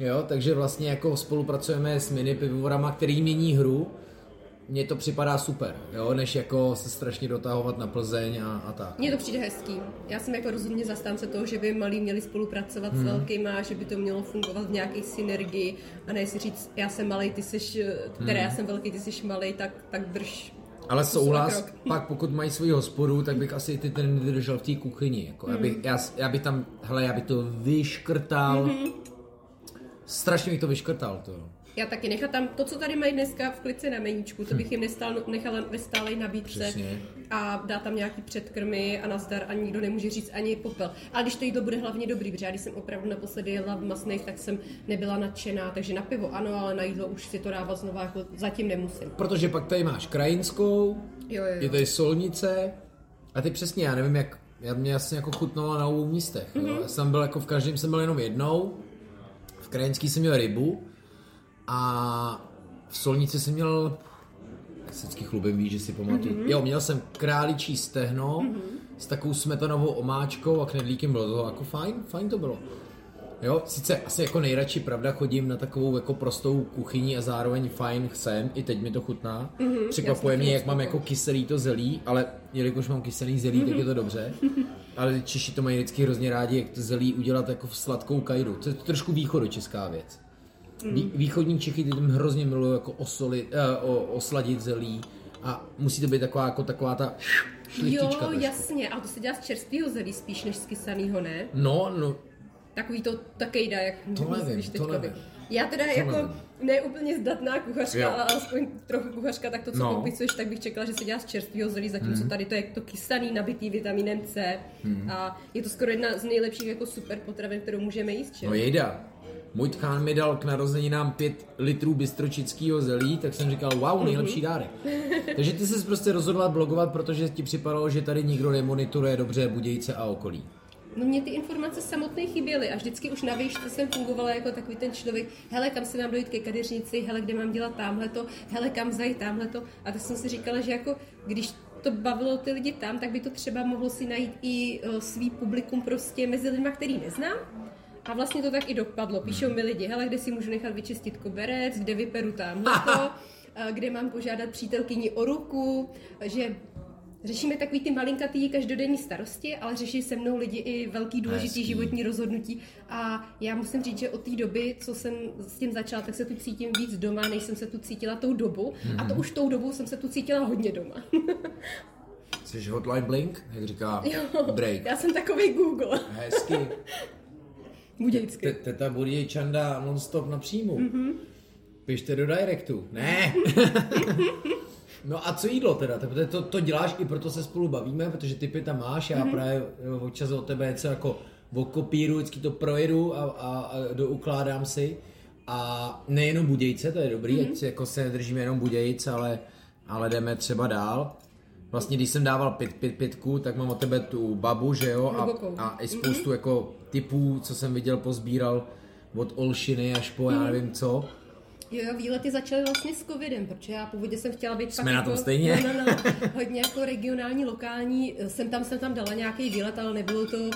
jo, takže vlastně jako spolupracujeme s mini pivovarama, který mění hru, mně to připadá super, jo, než jako se strašně dotahovat na Plzeň a, a tak. Mně to přijde hezký. Já jsem jako rozhodně zastánce toho, že by malí měli spolupracovat Hmm. s velkýma, že by to mělo fungovat v nějaké synergii a ne si říct, já jsem malý, ty jsi, teda Hmm. já jsem velký, ty jsi malý, tak, tak drž. Ale a souhlas, pak pokud mají svoji hospodu, tak bych asi ty trendy držel v té kuchyni. Jako. Já, bych, já, já bych tam, hele, já bych to vyškrtal. Mhm. Strašně bych to vyškrtal. To. Já taky nechat tam to, co tady mají dneska v klici na meníčku, to bych jim nestal, nechala ve stálej nabídce Přesně. a dá tam nějaký předkrmy a nazdar a nikdo nemůže říct ani popel. Ale když to jídlo bude hlavně dobrý, protože já když jsem opravdu naposledy jedla v masných, tak jsem nebyla nadšená, takže na pivo ano, ale na jídlo už si to dávat znova, jako zatím nemusím. Protože pak tady máš krajinskou, Jo, jo, je jo. tady solnice a ty přesně, já nevím jak, já mě jasně jako chutnalo na obou místech. Mhm. Jo. Já jsem byl jako v každém jsem byl jenom jednou, krajinský jsem měl rybu a v solnici jsem měl, vždycky chlubím, víš, že si pamatuju. Mhm. Mm-hmm. Jo, měl jsem králičí stehno mm-hmm. s takovou smetanovou omáčkou a knedlíkem, bylo to jako fajn, fajn to bylo. Jo, sice asi jako nejradši, pravda, chodím na takovou jako prostou kuchyni a zároveň fajn chcem, i teď mi to chutná. Mm-hmm, Překvapuje mě, jak mám jako kyselý to zelí, ale jelikož mám kyselý zelí, mm-hmm. tak je to dobře. Ale Češi to mají vždycky hrozně rádi, jak to zelí udělat jako v sladkou kajdu. To je trošku východočeská věc. Vý, východní Čechy ty hrozně milují jako osolit, uh, o, osladit zelí a musí to být taková jako taková ta. Jo, trošku. jasně, ale to se dělá z čerstvého zelí spíš než z kysanýho, ne? No, no, Takový to takejda, jak To nevím, to teďka nevím. vy. Já teda To jako nevím. ne úplně zdatná kuchařka, Jo. ale alespoň trochu kuchařka, tak to, co No. popisuješ, tak bych čekala, že se dělá z čerstvého zelí, zatímco tady to je to kysaný, nabitý vitaminem C. A je to skoro jedna z nejlepších jako super potravin, kterou můžeme jíst, že? No jejda. Můj tchán mi dal k narozeninám 5 litrů bystročického zelí, tak jsem říkal, wow, nejlepší dárek. Takže ty jsi prostě rozhodla blogovat, protože ti připadalo, že tady nikdo nemonitoruje dobře Budějce a okolí. No mě ty informace samotné chyběly a vždycky už na výšce jsem fungovala jako takový ten člověk, hele, kam se mám dojít ke kadeřnici, hele, kde mám dělat tamhleto, hele, kam zajít tamhleto. A tak jsem si říkala, že jako když to bavilo ty lidi tam, tak by to třeba mohlo si najít i uh, svý publikum prostě mezi lidma, který neznám. A vlastně to tak i dopadlo. Píšou mi lidi, hele, kde si můžu nechat vyčistit koberec, kde vyperu tamhleto, a kde mám požádat přítelkyni o ruku, že Řešíme takový ty malinkatý každodenní starosti, ale řeší se mnou lidi i velký důležitý Hezký. životní rozhodnutí. A já musím říct, že od té doby, co jsem s tím začala, tak se tu cítím víc doma, než jsem se tu cítila tou dobu. A to už tou dobou jsem se tu cítila hodně doma. Jsi hotline blink, jak říká break. já jsem takový Google. Hezky. Budějcky. Te- Teta Budějčanda non-stop na příjmu. Mm-hmm. Pište do directu. Ne. no a co jídlo teda? To, to, to děláš i proto se spolu bavíme, protože typy tam máš, já mm-hmm. právě občas od tebe něco jako okopíru, vždycky to projedu a, a, a doukládám si. A nejenom Budějce, to je dobrý, mm-hmm. ať jako se držíme jenom Budějc, ale, ale jdeme třeba dál. Vlastně, když jsem dával pět, pět, pětku, tak mám od tebe tu babu, že jo, a, a i spoustu mm-hmm. jako typů, co jsem viděl, pozbíral od Olšiny až po já nevím co. Jo, jo, výlety začaly vlastně s covidem, protože já původně jsem chtěla být Jsme na tom jako, stejně. No, no, no, hodně jako regionální, lokální, jsem tam, jsem tam dala nějaký výlet, ale nebylo to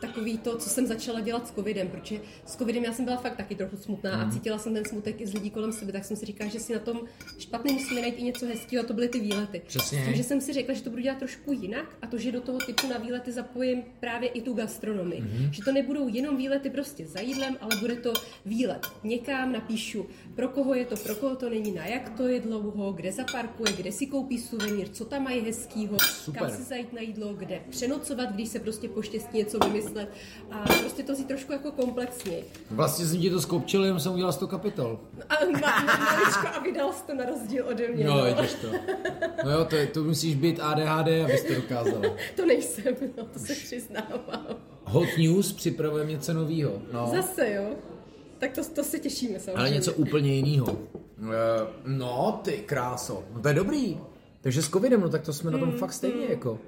takový to, co jsem začala dělat s covidem, protože s covidem já jsem byla fakt taky trochu smutná Mhm. a cítila jsem ten smutek i z lidí kolem sebe, tak jsem si říkala, že si na tom špatně musíme najít i něco hezkého a to byly ty výlety. Přesně. Takže jsem si řekla, že to budu dělat trošku jinak a to, že do toho typu na výlety zapojím právě i tu gastronomii. Mhm. Že to nebudou jenom výlety prostě za jídlem, ale bude to výlet někam, napíšu, pro koho je to, pro koho to není, na jak to je dlouho, kde zaparkuje, kde si koupí suvenýr, co tam mají hezkýho, Super. kam si zajít na jídlo, kde přenocovat, když se prostě poštěstí něco vymyslet a prostě to si trošku jako komplexně. Vlastně jsem ti to skopčil, jenom jsem udělal 100 kapitol. A ma, ma, maličko a vydal jsi to na rozdíl ode mě. No, no. vidíš to. No jo, to, to musíš být ADHD, abys to dokázala. To nejsem, no, to se přiznávám. Hot News připravujeme něco novýho. No. Zase, jo? Tak to, to se těšíme samozřejmě. Ale něco úplně jiného. No, ty kráso. No to je dobrý. Takže s covidem, no tak to jsme na tom fakt stejně jako.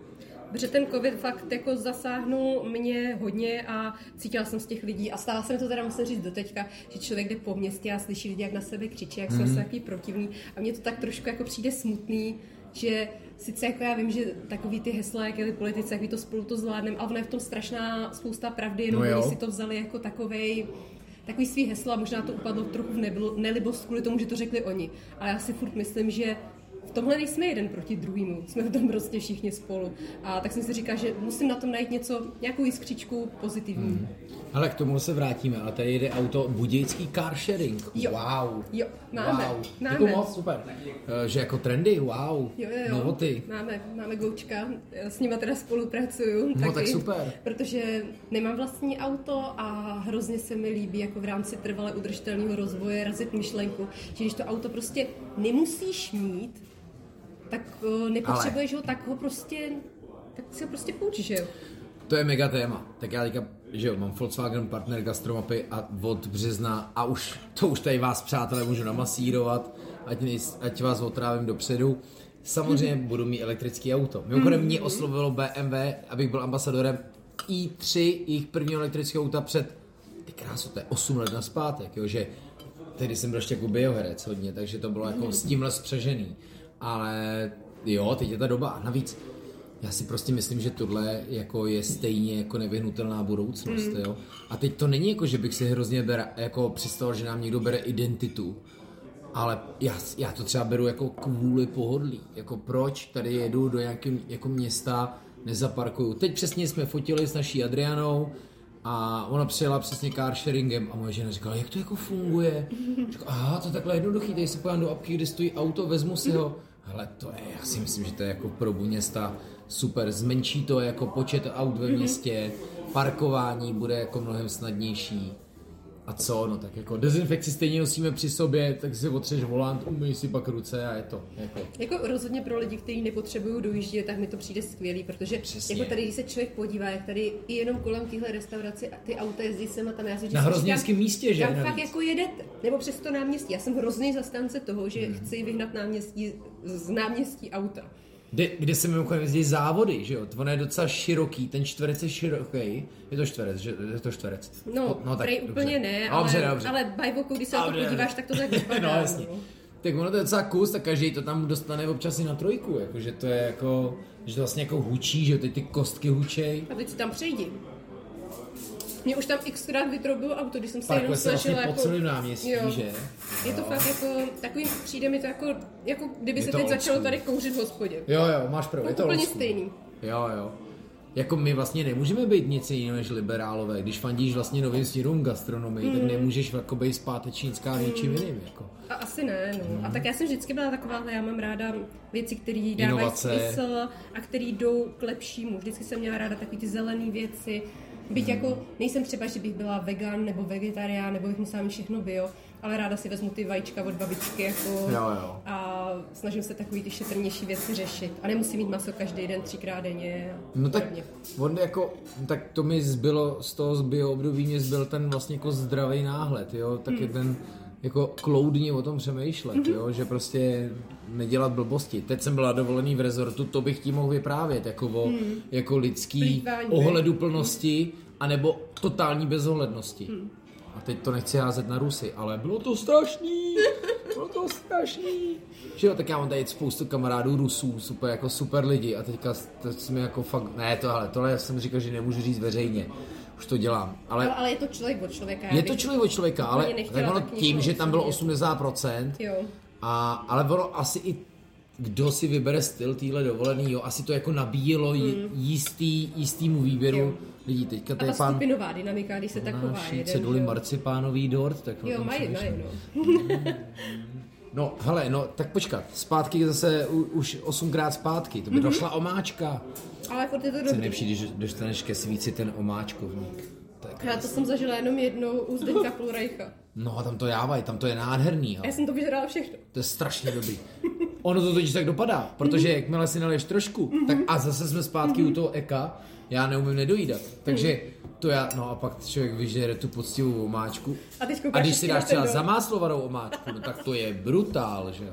Protože ten covid fakt jako zasáhnul mě hodně a cítila jsem z těch lidí a stává se mi to teda musím říct do teďka, že člověk jde po městě a slyší lidi, jak na sebe křičí, jak jsou mm. takový protivní a mně to tak trošku jako přijde smutný, že sice jako já vím, že takový ty hesla, jak je politice, jak my to spolu to zvládneme, ale ono je v tom strašná spousta pravdy, jenom No no jo. oni si to vzali jako takovej takový svý heslo a možná to upadlo trochu v nebylo, nelibost kvůli tomu, že to řekli oni. Ale já si furt myslím, že v tomhle nejsme jeden proti druhému, jsme v tom prostě všichni spolu. A tak jsem si říkal, že musím na tom najít něco, nějakou jiskřičku pozitivní. Hmm. Ale k tomu se vrátíme, ale tady jede auto Budějický car sharing. Jo. Wow. Jo, máme, Wow. máme. Jako moc, super. Eh, Že jako trendy, wow. Jo, jo, jo. Novoty. Máme, máme Goučka, já s nima teda spolupracuju. No, tak super. Protože nemám vlastní auto a hrozně se mi líbí jako v rámci trvale udržitelného rozvoje razit myšlenku, že když to auto prostě nemusíš mít, tak uh, nepotřebuješ ho, tak ho prostě, tak si ho prostě půjč, že jo? To je mega téma. Tak já teďka, že jo, mám Volkswagen partner gastromapy a od března a už, to už tady vás přátelé můžu namasírovat, ať, nejs- ať vás otrávím dopředu. Samozřejmě budu mít elektrický auto. Mimochodem mě oslovilo BMW, abych byl ambasadorem i3, jejich prvního elektrického auta před, ty krásu, to je 8 let na zpátek, jo, že tehdy jsem byl ještě jako bioherec hodně, takže to bylo jako s tímhle spřežený. Ale jo, teď je ta doba. A navíc já si prostě myslím, že tohle jako je stejně jako nevyhnutelná budoucnost, mm. jo. A teď to není jako, že bych si hrozně bere, jako představoval, že nám někdo bere identitu, ale já, já to třeba beru jako kvůli pohodlí. Jako proč tady jedu do nějakého jako města, nezaparkuju. Teď přesně jsme fotili s naší Adrianou a ona přijela přesně car sharingem a moje žena říkala, jak to jako funguje? Říkala, aha, to je takhle jednoduchý, tady se pojďám do apky, kde stojí auto, vezmu si ho. Hele, to je, já si myslím, že to je jako pro města super, zmenší to jako počet aut ve městě, parkování bude jako mnohem snadnější. A co, no tak jako dezinfekci stejně nosíme při sobě, tak si otřeš volant, umyj si pak ruce a je to. Jako. Jako rozhodně pro lidi, kteří nepotřebují dojíždět, tak mi to přijde skvělý, protože Přesně. jako tady, když se člověk podívá, jak tady i jenom kolem téhle restaurace a ty auta jezdí sem a tam, já si Na hrozněnském říkám, místě, že? Navíc? fakt jako jedete? Nebo přes to náměstí. Já jsem hrozný zastánce toho, že chci vyhnat náměstí z náměstí auta. Kde, kde se mimochodem jezdí závody, že jo? Ono je docela široký, ten čtverec je široký. Je to čtverec, že je to čtverec. No, no prej dobře. úplně ne, Dobře, ale, dobře. ale bajvokou, když se na to Dobře. podíváš, tak to tak vypadá. no jasně. Tak ono to je docela kus, tak každý to tam dostane občas i na trojku, jakože to je jako, že to vlastně jako hučí, že teď ty kostky hučej. A teď si tam přejdi. Mě už tam xkrát vytrobilo auto, když jsem se jenom se vlastně snažila po jako... celém náměstí, Jo. že? Je to fakt jako, takový, přijde mi to jako, jako kdyby Je se teď začalo tady kouřit v hospodě. Jo, jo, máš pravdu, je to úplně stejný. Jo, jo. Jako my vlastně nemůžeme být nic jiného než liberálové. Když fandíš vlastně novým směrům gastronomii, Hmm. tak nemůžeš jako být zpátečnícká něčím jiným. Jako. A asi ne, no. A tak já jsem vždycky byla taková, ale já mám ráda věci, které dávají Inovace. smysl a které jdou k lepšímu. Vždycky jsem měla ráda takové ty zelené věci. Byť Hmm. jako nejsem třeba, že bych byla vegan nebo vegetarián, nebo bych musela mít všechno bio, ale ráda si vezmu ty vajíčka od babičky jako Jo, jo. a snažím se takový ty šetrnější věci řešit. A nemusím mít maso každý den, třikrát denně. No tak, on jako, tak to mi zbylo z toho z bio období, mě zbyl ten vlastně jako zdravý náhled, jo, tak Hmm. je ten jako kloudně o tom přemýšlet, jo, že prostě nedělat blbosti. Teď jsem byla dovolený v rezortu, to bych tím mohl vyprávět, jako o jako lidský Hmm. Plýtvání, ohleduplnosti, anebo totální bezohlednosti. Hmm. A teď to nechci házet na Rusy, ale bylo to strašný, bylo to strašný. Že jo, tak já mám tady spoustu kamarádů Rusů, super, jako super lidi a teďka teď jsme jako fakt, ne tohle, tohle jsem říkal, že nemůžu říct veřejně, už to dělám, ale Ale, ale je to člověk od člověka. je to člověk od člověka, ale tak ono tím, že tam bylo osobně. 80%, Jo. a, ale ono asi i kdo si vybere styl týhle dovolený, jo, asi to jako nabíjelo jí, jistý, jistýmu výběru Hmm. Jo. lidí. Teďka tady ta pan skupinová dynamika, když se taková jeden, ceduli marcipánový dort, tak Jo, mají, mají, no. No, hele, no, tak počkat, zpátky zase u, už osmkrát zpátky, to by došla omáčka. Ale furt je to dobrý. nejlepší, když dostaneš ke svíci ten omáčkovník. Tak. Já to jsem zažila jenom jednou u Zdeňka Plurajcha. No a tam to jávají, tam to je nádherný, jo. Já jsem to vyžrala všechno. To je strašně dobrý. Ono to totiž tak dopadá, protože jakmile si naliješ trošku, tak a zase jsme zpátky u toho eka, já neumím nedojídat. Takže to já, no a pak člověk vyžere tu poctivou omáčku. A teď A když si dáš třeba zamáslovanou omáčku, no tak to je brutál, že jo.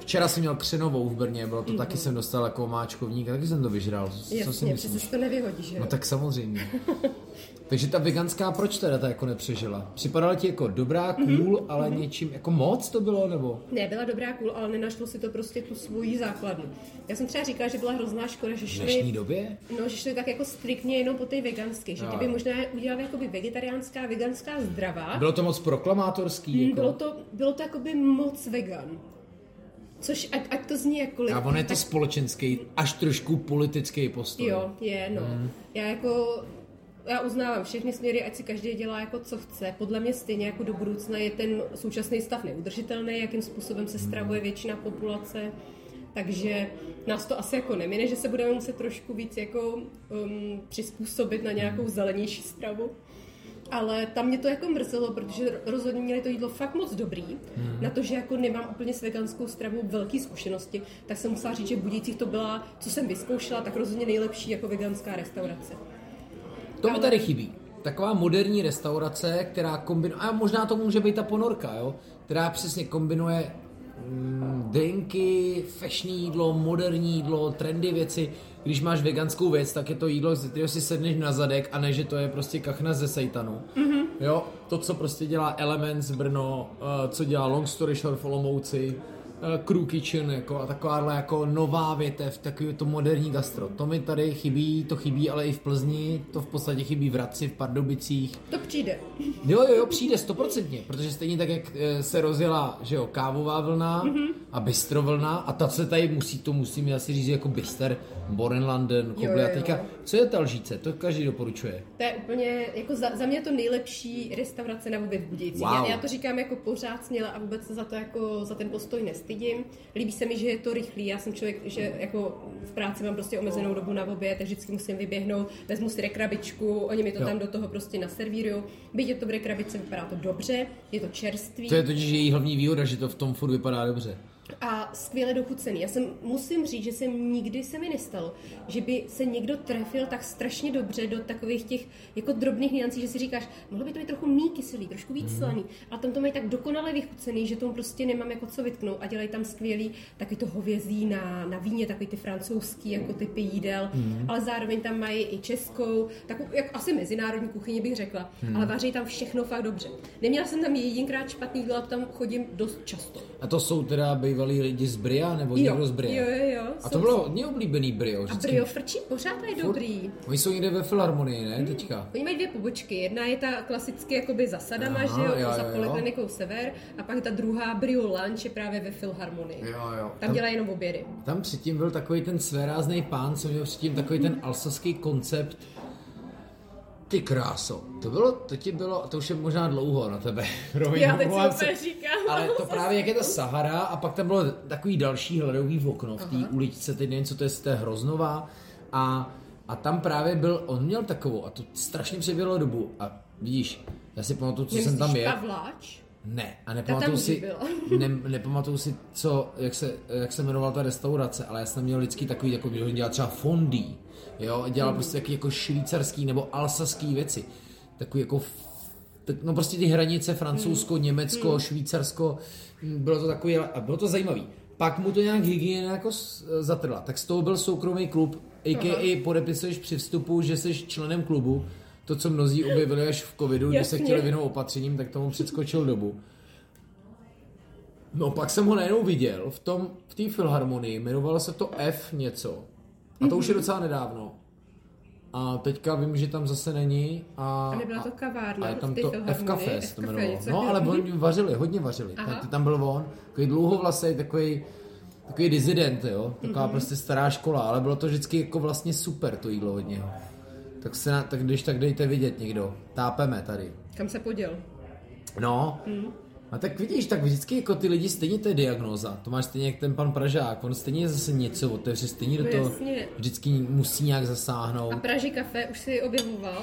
Včera jsem měl křenovou v Brně, bylo to taky jsem dostal jako omáčkovník, a taky jsem to vyžral. Co si Jasně, myslíš? to nevyhodí, že jo? No tak samozřejmě. Takže ta veganská proč teda ta jako nepřežila? Připadala ti jako dobrá, cool, ale něčím jako moc to bylo, nebo? Ne, byla dobrá cool, ale nenašlo si to prostě tu svoji základnu. Já jsem třeba říkala, že byla hrozná škoda, že V dnešní šli, době? no, že šli tak jako striktně jenom po té veganské, že Jo. kdyby možná udělali jakoby vegetariánská, veganská zdravá, Bylo to moc proklamátorský? Mm, Jako? Bylo to, bylo to jakoby moc vegan. Což ať, ať to zní jakkoliv. A on je to tak- společenský, až trošku politický postoj. Jo, je, no. Mm. Já jako, já uznávám všechny směry, ať si každý dělá jako co chce. Podle mě stejně jako do budoucna je ten současný stav neudržitelný, jakým způsobem se stravuje většina populace. Takže nás to asi jako nemine, že se budeme muset trošku víc jako um, přizpůsobit na nějakou zelenější stravu. Ale tam mě to jako mrzelo, protože rozhodně měli to jídlo fakt moc dobrý. Mm. Na to, že jako nemám úplně s veganskou stravou velké zkušenosti, tak jsem musela říct, že v Budějcích to byla, co jsem vyzkoušela, tak rozhodně nejlepší jako veganská restaurace. To mi tady chybí. Taková moderní restaurace, která kombinuje, a možná to může být ta ponorka, jo? která přesně kombinuje mm, drinky, fashion jídlo, moderní jídlo, trendy věci. Když máš veganskou věc, tak je to jídlo, ze kterého si sedneš na zadek a ne, že to je prostě kachna ze sejtanu. Mm-hmm. Jo, to, co prostě dělá Elements Brno, uh, co dělá Long Story Short v Olomouci, Crew Kitchen jako, a takováhle jako nová větev, takový to moderní gastro. To mi tady chybí, to chybí ale i v Plzni, to v podstatě chybí v Hradci, v Pardubicích. To přijde. Jo, jo, jo, přijde stoprocentně, protože stejně tak, jak eh, se rozjela, že jo, kávová vlna mm-hmm. a bistro vlna a ta se tady musí, to musíme asi říct jako bister, Borenlanden, Koble a teďka, co je ta lžíce, to každý doporučuje. To je úplně, jako za, za mě to nejlepší restaurace na vůbec v Budějcích. Wow. Já, já, to říkám jako pořád směle a vůbec se za to jako, za ten postoj nestydím. Líbí se mi, že je to rychlý. Já jsem člověk, že jako v práci mám prostě omezenou dobu na oběd, tak vždycky musím vyběhnout, vezmu si rekrabičku, oni mi to Jo. tam do toho prostě naservírují. Byť je to v rekrabici, vypadá to dobře, je to čerstvý. To je totiž její hlavní výhoda, že to v tom furt vypadá dobře. A skvěle dochucený. Já jsem, musím říct, že jsem nikdy se mi nestalo, že by se někdo trefil tak strašně dobře do takových těch jako drobných niancí, že si říkáš, mohlo by to být trochu méně kyselý, trošku víc Mhm. slaný, a tam to mají tak dokonale vychucený, že tomu prostě nemám jako co vytknout a dělají tam skvělý takový to hovězí na, na víně, takový ty francouzský jako typy jídel, Mhm. ale zároveň tam mají i českou, takovou, jak asi mezinárodní kuchyni bych řekla, Mhm. ale vaří tam všechno fakt dobře. Neměla jsem tam jedinkrát špatný jídlo, tam chodím dost často. A to jsou teda bývalí lidi z Bria, nebo Jo, někdo z Bria? jo, jo, jo. A to bylo hodně oblíbený Brio. A vždycky. Brio frčí pořád a je dobrý. Oni jsou někde ve Filharmonii, ne, teďka? Oni mají dvě pobočky. Jedna je ta klasicky jakoby za sadama, Aha, že jo, jo, za jo, jo. poliklinikou Sever. A pak ta druhá Brio Lunch je právě ve Filharmonii. Jo, jo. Tam dělají jenom obědy. Tam předtím byl takový ten svérázný pán, co měl předtím takový ten alsaský koncept. Ty kráso, to bylo, to ti bylo, to už je možná dlouho na tebe. Promiň, Já teď si říkám. Ale to právě jak je ta Sahara a pak tam bylo takový další hledový okno v té uličce, teď nevím, co to je, z té Hroznová. A, a tam právě byl, on měl takovou a to strašně přeběhlo dobu. A vidíš, já si pamatuju, co jsem tam je. Pavláč? Ne, a nepamatuju si, ne, nepamatuju si, co, jak se, jak se jmenovala ta restaurace, ale já jsem měl vždycky takový, jako on dělal třeba fondý, jo, a dělal Mhm. prostě taky jako švýcarský nebo alsaský věci, takový jako, tak, no prostě ty hranice Francouzsko, Mhm. Německo, Švýcarsko, hm, bylo to takový, a bylo to zajímavý. Pak mu to nějak hygiena jako s- zatrla, tak z toho byl soukromý klub, a.k.a. podepisuješ při vstupu, že jsi členem klubu, to, co mnozí objevili až v covidu, když se Jasně. chtěli vyhnout opatřením, tak tomu předskočil dobu. No pak jsem ho najednou viděl v tom, v té filharmonii, jmenovalo se to F něco. A to už je docela nedávno. A teďka vím, že tam zase není. A, A nebyla to kavárna a je tam to filharmonii? F Café se F to jmenovalo. No ale oni vařili, hodně vařili. Aha. Tak tam byl on, takový dlouhovlasej, takový takový dizident, jo, taková mm-hmm. prostě stará škola, ale bylo to vždycky jako vlastně super to jídlo od něho. Tak se na, tak když tak dejte vidět někdo. Tápeme tady. Kam se poděl? No. Mhm. A tak vidíš, tak vždycky jako ty lidi stejně to je diagnóza. To máš stejně jak ten pan Pražák, on stejně zase něco otevře, stejně do No toho jasně. vždycky musí nějak zasáhnout. A Praži kafe už si objevoval?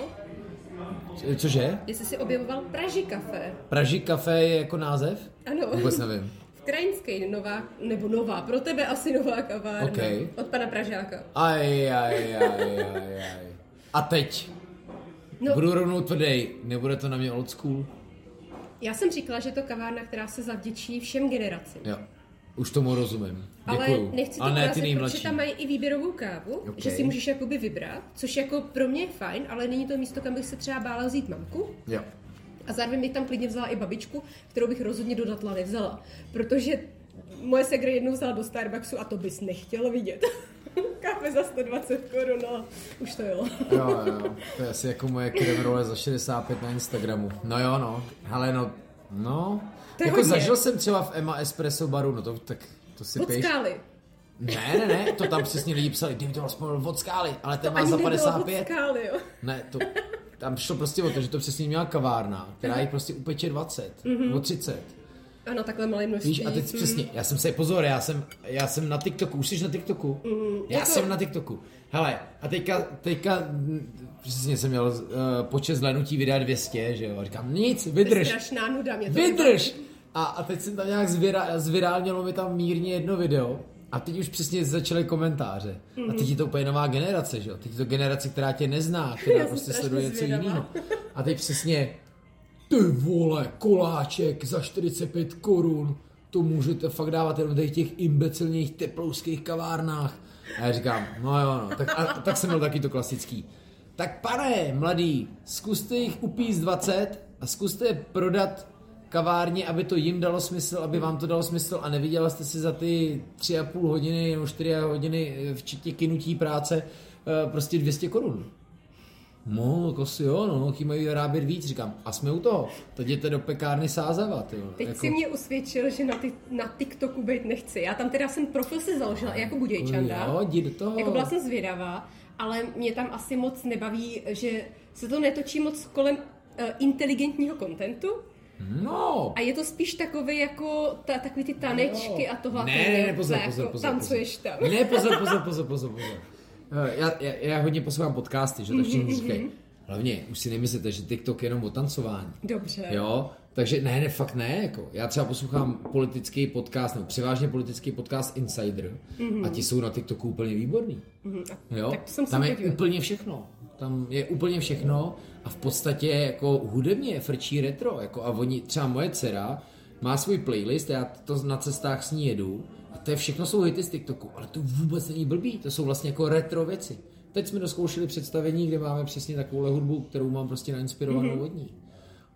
Cože? Jestli si objevoval Praži kafe? Praží kafe je jako název? Ano. Vůbec nevím. V Krajinské nová, nebo nová, pro tebe asi nová kavárna. Ok. Od pana Pražáka. Aj, aj, aj, aj, aj. A teď? No, Budu rovnou tvrdý, nebude to na mě old school? Já jsem říkala, že je to kavárna, která se zavděčí všem generacím. Jo. Už tomu rozumím. Ale Děkuju. nechci to Ale ne ty protože tam mají i výběrovou kávu, Ok. že si můžeš jakoby vybrat, což jako pro mě je fajn, ale není to místo, kam bych se třeba bála vzít mamku. Jo. A zároveň bych tam klidně vzala i babičku, kterou bych rozhodně do Datla nevzala. Protože moje segra jednou vzala do Starbucksu a to bys nechtěl vidět. Kafe za 120 korun, no, už to jo. Jo, jo, to je asi jako moje krem role za 65 na Instagramu. No jo, no, ale no, no. To je jako hodně. zažil jsem třeba v Emma Espresso baru, no to tak To si piješ. skály. Ne, ne, ne, to tam přesně lidi psali, David to vzpomněl od skály, ale ten To má za nebylo 55. od skály, jo. Ne, to, tam šlo prostě o to, že to přesně měla kavárna, která jich prostě upeče 20 Mhm. nebo 30. Ano, takhle malé množství. Víš, a teď Mm. přesně, já jsem se, pozor, já jsem, já jsem na TikToku, už jsi na TikToku? Já jako- jsem na TikToku. Hele, a teďka, teďka, mm, přesně jsem měl uh, počet zhlédnutí videa 200, že jo, a říkám, nic, To je vydrž, strašná nuda, mě to vydrž! A, a teď jsem tam nějak zvira, zvirálnělo mi tam mírně jedno video, a teď už přesně začaly komentáře. A teď je to úplně nová generace, že jo? Teď je to generace, která tě nezná, která prostě sleduje něco jiného. A teď přesně, ty vole, koláček za 45 korun, to můžete fakt dávat jenom v těch imbecilních teplouských kavárnách. A já říkám, no jo, no, tak, a, tak jsem měl taky to klasický. Tak pane, mladý, zkuste jich upíst 20 a zkuste je prodat kavárně, aby to jim dalo smysl, aby vám to dalo smysl a neviděla jste si za ty tři a půl hodiny nebo čtyři hodiny, eh, včetně kinutí práce, eh, prostě 200 korun. No, jako si jo, no, ti mají vyrábět víc, říkám. A jsme u toho. To jděte do pekárny sázavat, jo. Teď jako, si mě usvědčil, že na, ty, na TikToku být nechci. Já tam teda jsem profil si založila jako Budějčanda. Jo, jdi do toho. Jako byla jsem zvědavá, ale mě tam asi moc nebaví, že se to netočí moc kolem uh, inteligentního kontentu. No, A je to spíš takový jako ta, takový ty tanečky a tohle. Ne, ne, ne, pozor, pozor, jako pozor. Tancuješ pozor. tam. Ne, pozor, pozor, pozor, pozor, pozor. Eh, Já, já, já hodně poslouchám podcasty, že to všichni Mhm, říkají. Hlavně, už si nemyslíte, že TikTok je jenom o tancování. Dobře. Jo, takže ne, ne, fakt ne, jako. Já třeba poslouchám politický podcast, nebo převážně politický podcast Insider a ti jsou na TikToku úplně výborný. Jo, Mhm. Tak jsem se tam je podívat. úplně všechno. Tam je úplně všechno a v podstatě jako hudebně frčí retro, jako a oni, třeba moje dcera má svůj playlist, já to na cestách s ní jedu to je všechno jsou hity z TikToku, ale to vůbec není blbý, to jsou vlastně jako retro věci. Teď jsme doskoušeli představení, kde máme přesně takovou hudbu, kterou mám prostě nainspirovanou Mhm. mm-hmm. od ní.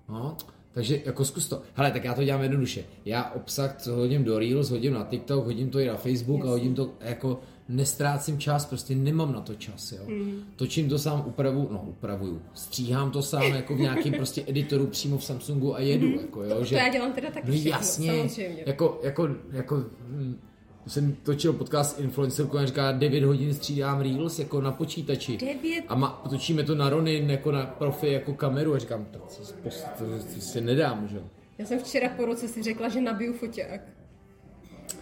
No, takže jako zkus to. Hele, tak já to dělám jednoduše. Já obsah co hodím do Reels, hodím na TikTok, hodím to i na Facebook a hodím to jako nestrácím čas, prostě nemám na to čas, jo. Mm. Točím to sám, upravu, no upravuju, stříhám to sám jako v nějakým prostě editoru přímo v Samsungu a jedu, mm. jako jo, To, že... to já dělám teda taky No jasně, samozřejmě. jako, jako, jako, hm, jsem točil podcast s influencerkou a říká 9 hodin střídám Reels jako na počítači. Devět? A ma, točíme to na Ronin jako na profi jako kameru a říkám, to, to, to, to, to si nedám, že. Já jsem včera po roce si řekla, že nabiju foťák.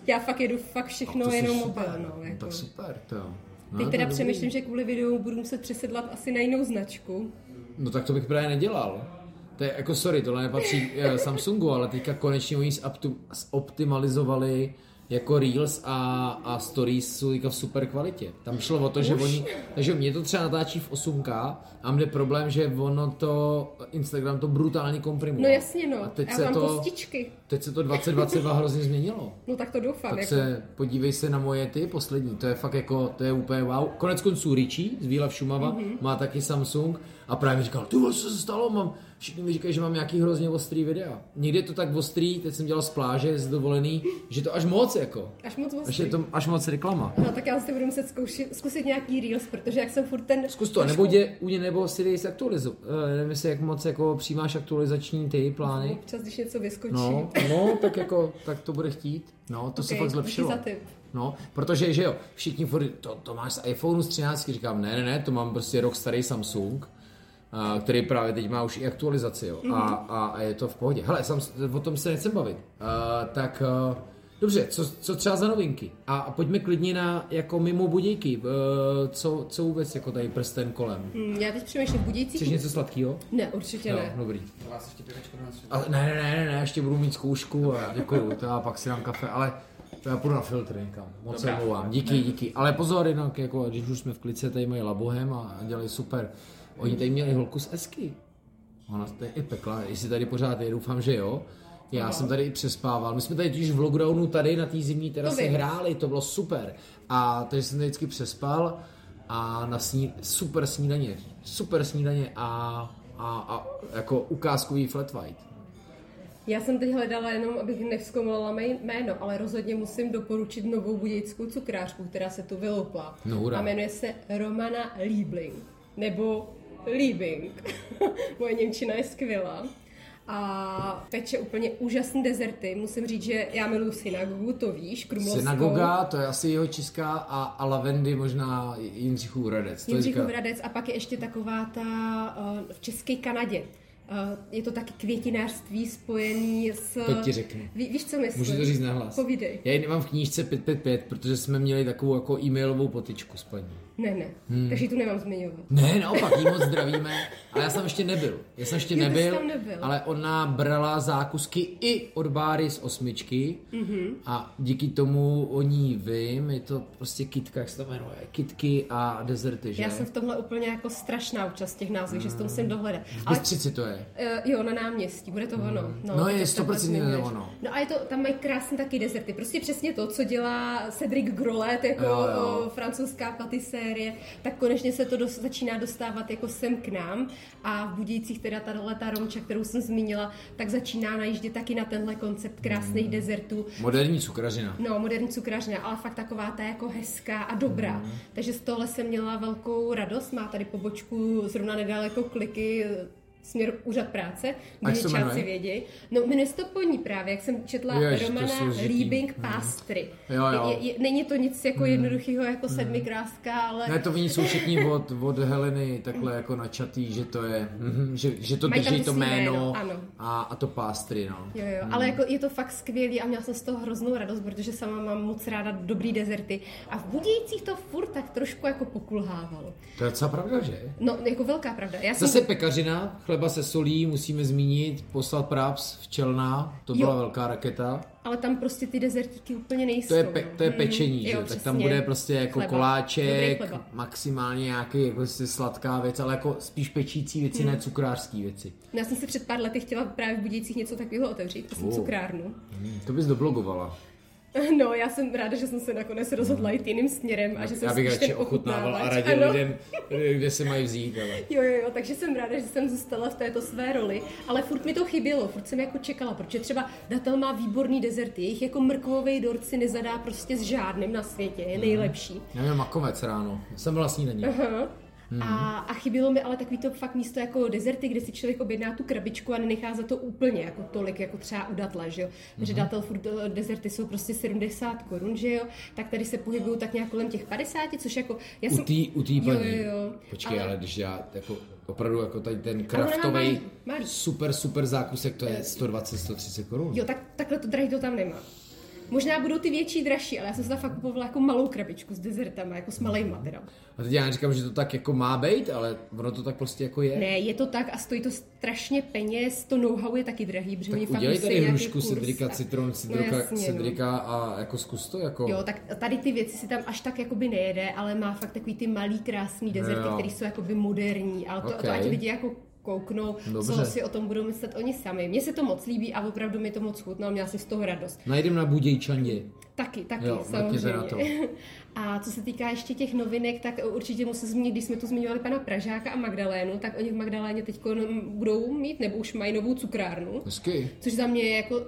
Já fakt jedu fakt všechno jsi jenom mobil, no, jako. Tak super, to jo. No, Teď teda přemýšlím, že kvůli videu budu muset přesedlat asi na jinou značku. No tak to bych právě nedělal. To je jako sorry, tohle nepatří eh, Samsungu, ale teďka konečně oni zoptimalizovali jako Reels a, a Stories jsou v super kvalitě. Tam šlo o to, že oni, takže mě to třeba natáčí v 8K a mě problém, že ono to, Instagram to brutálně komprimuje. No jasně, no. A teď Já se mám to, kostičky. Teď se to 2022 hrozně změnilo. No tak to doufám. Tak jako. se podívej se na moje ty poslední, to je fakt jako, to je úplně wow. Konec konců Richie z v Šumava mm-hmm. má taky Samsung a právě mi říkal, ty co se stalo, mám, všichni mi říkají, že mám nějaký hrozně ostrý videa. Někdy je to tak ostrý, teď jsem dělal z pláže, z dovolený, že to až moc jako, Až moc až ostrý. je to až moc reklama. No tak já si budu muset zkoušet, zkusit nějaký Reels, protože jak jsem furt ten... Zkus to, nebo jde, u ně, nebo si dej aktualizu. Uh, nevím, jestli jak moc jako přijímáš aktualizační ty plány. Občas, když něco vyskočí. No, no, tak jako, tak to bude chtít. No, to se Ok, fakt zlepšilo. za tip. No, protože, že jo, všichni furt, to, to máš z iPhoneu z 13, říkám, ne, ne, ne, to mám prostě rok starý Samsung, a, který právě teď má už i aktualizaci, jo, a, a, a je to v pohodě. Hele, sam, o tom se nechcem bavit. A, tak, a, dobře, co, co třeba za novinky? A, a pojďme klidně na, jako mimo budějky, e, co, co vůbec, jako tady prsten kolem. Hm, já teď přemýšlím v Budějcích. Chceš něco sladkého? Ne, určitě Jo, ne. dobrý. Ještě. Ale ne, ne, ne, ne, ne, ještě budu mít zkoušku a děkuju, to já pak si dám kafe, ale to já půjdu na filtr někam, moc se omlouvám, díky, díky, ale pozor, jinak, jako, když už jsme v klice, tady mají labohem a dělají super, oni tady měli holku z Esky, ona to je i pekla, jestli tady pořád je, doufám, že jo, já jsem tady i přespával, my jsme tady totiž v lockdownu tady na té zimní terase vím. hráli, to bylo super, a takže jsem tady vždycky přespal a na sní, super snídaně, super snídaně a, a, a jako ukázkový flat white. Já jsem teď hledala jenom, abych nevzkomala mé- jméno, ale rozhodně musím doporučit novou budějskou cukrářku, která se tu vyloupla. No, hurá. a jmenuje se Romana Liebling, nebo Liebing. Moje Němčina je skvělá. A peče úplně úžasné dezerty. Musím říct, že já miluji synagogu, to víš, krumlovskou. Synagoga, to je asi jeho česká a, a Lavendy možná Jindřichův Hradec. To Jindřichův říká- Hradec a pak je ještě taková ta uh, v České Kanadě. Uh, je to taky květinářství spojený s... Teď ti řeknu. Ví, víš, co myslím? Můžu to říct nahlas. Povídej. Já ji nemám v knížce 555, protože jsme měli takovou jako e-mailovou potyčku s paní. Ne, ne. Hmm. Takže tu nemám zmiňovat. Ne, naopak, jí moc zdravíme, ale já jsem ještě nebyl. Já jsem ještě Jo, nebyl, tam nebyl. ale ona brala zákusky i od báry z osmičky Mhm. a díky tomu o ní vím, je to prostě kitka, jak se to jmenuje, kitky a dezerty, že? Já jsem v tomhle úplně jako strašná účast těch názvů, že si to musím dohledat. V Bystřici to je. Uh, jo, na náměstí, bude to ono. No, tak je jak takhle 100% zmiňuješ. ono. No a je to, tam mají krásné taky dezerty. Prostě přesně to, co dělá Cedric Grolet jako Jo, jo. francouzská patisérie, tak konečně se to dos, začíná dostávat jako sem k nám. A v Budících teda tahle ta romča, kterou jsem zmínila, tak začíná najíždět taky na tenhle koncept krásných Hmm. dezertů. Moderní cukrařina. No, moderní cukrařina, ale fakt taková ta jako hezká a dobrá. Mhm. Takže z tohle jsem měla velkou radost. Má tady pobočku zrovna nedaleko kliky směr úřad práce, jmenuje? vědějí. No, jmenuje se to po ní právě, jak jsem četla Jež, Romana. Liebing Pastry. Jo, jo. Je, je, není to nic jako jednoduchého jako sedmikráska, ale Ne, to oni jsou všichni od, od Heleny takhle jako načatý, že to je, mhm, že, že to Mají drží to jméno, jméno, ano. a, a to pástry, no. Jo, jo, ale jako je to fakt skvělý a měla jsem z toho hroznou radost, protože sama mám moc ráda dobrý dezerty. A v Budějcích to furt tak trošku jako pokulhávalo. To je docela pravda, že? No, jako velká pravda. Já jsem Zase pekařina, chleba se solí, musíme zmínit, poslal Praps včelná, to byla Jo. velká raketa. ale tam prostě ty dezertíky úplně nejsou. To je, pe, to je Mm, pečení, že? jo, tak tam bude prostě jako Chleba. Koláček, maximálně nějaký jako si sladká věc, ale jako spíš pečící věci, Hmm. ne cukrářský věci. No, Já jsem si před pár lety chtěla právě v Budících něco takového otevřít, prostě Oh. cukrárnu. Hmm, to bys doblogovala. No, já jsem ráda, že jsem se nakonec rozhodla jít jiným směrem a že jsem Já bych radši ten ochutnával a radil Ano. lidem, kde se mají vzít, ale... Jo, jo, jo, takže jsem ráda, že jsem zůstala v této své roli, ale furt mi to chybělo, furt jsem jako čekala, protože třeba Datel má výborný dezerty, jejich jako mrkvový dort si nezadá prostě s žádným na světě, je nejlepší. Já měl makovec ráno, jsem byl na snídaní. Aha. A, a chybělo mi ale takový to fakt místo jako dezerty, kde si člověk objedná tu krabičku a nenechá za to úplně jako tolik, jako třeba u datla, že jo. Takže datel furt eh, dezerty jsou prostě 70 korun, že jo. Tak tady se pohybují tak nějak kolem těch 50, což jako... Já U jsem... tý, u tý paní. jo, jo. Počkej, ale... Ale- když já jako opravdu jako tady ten kraftový super, super zákusek, to je 120-130 korun. Jo, tak takhle to drahý to tam nemá. Možná budou ty větší dražší, ale já jsem si tam fakt kupovala jako malou krabičku s dezertama, jako s malejma teda. A teď já neříkám, že to tak jako má být, ale ono to tak prostě jako je. Ne, je to tak a stojí to strašně peněz, to know-how je taky drahý, protože tak fakt udělej musí tady hrušku, cedrika, citron, No cedrika, no. cedrika a jako zkus to jako... Jo, tak tady ty věci si tam až tak jakoby nejede, ale má fakt takový ty malý krásný dezerty, Jo. které jsou jakoby moderní, ale to, Ok. to ať lidi jako kouknou, Dobře. co si o tom budou myslet oni sami. Mně se to moc líbí a opravdu mi to moc chutnalo, měla jsem z toho radost. Najdem na Budějčandě. Taky, taky, Jo, samozřejmě. na A co se týká ještě těch novinek, tak určitě musím zmínit, když jsme tu zmiňovali pana Pražáka a Magdalénu, tak oni v Magdaléně teď budou mít, nebo už mají novou cukrárnu. Hezky. Což za mě je jako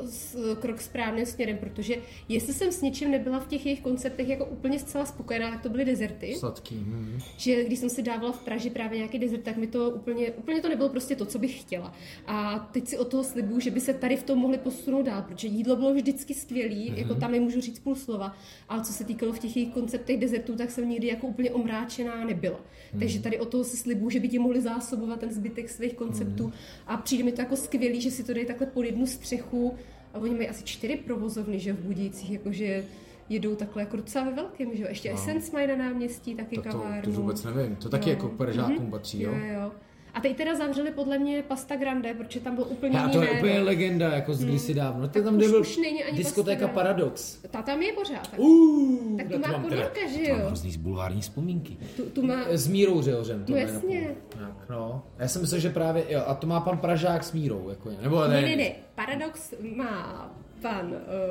krok správným směrem, protože jestli jsem s něčím nebyla v těch jejich konceptech jako úplně zcela spokojená, tak to byly dezerty. Sladký. Hm. Že když jsem si dávala v Praži právě nějaký dezert, tak mi to úplně, úplně to nebylo prostě to, co bych chtěla. A teď si od toho slibuju, že by se tady v tom mohli posunout dál, protože jídlo bylo vždycky skvělý, mm-hmm. jako tam nemůžu říct půl slova, ale co se týkalo v těch jejich konceptech dezertů, tak jsem nikdy jako úplně omráčená nebyla. Mm-hmm. Takže tady od toho si slibuju, že by ti mohli zásobovat ten zbytek svých konceptů. Mm-hmm. A přijde mi to jako skvělý, že si to dají takhle pod jednu střechu. A oni mají asi čtyři provozovny, že v Budících, jakože jedou takhle jako docela ve velkém, že jo. Ještě no. Essence mají na náměstí, taky To, to, kavárnu. to vůbec nevím. To taky Jo. jako k Pražákům patří, jo? Jo, jo. A teď teda zavřeli podle mě Pasta Grande, protože tam byl úplně A jiný to je úplně legenda, jako z kdysi dávno. To Tak tam, už- kde byl už není ani diskotéka Pasta Paradox. Ta tam je pořád. Tak, Uh, Tak to má Podorka, že to mám jo? hrozný z bulvární vzpomínky. tu, tu má... S Mírou Řehořem. to No jasně. Tak, no. A Já jsem myslel, že právě, jo, a to má pan Pražák s Mírou, jako, nebo Ne, ne, ne. Paradox má pan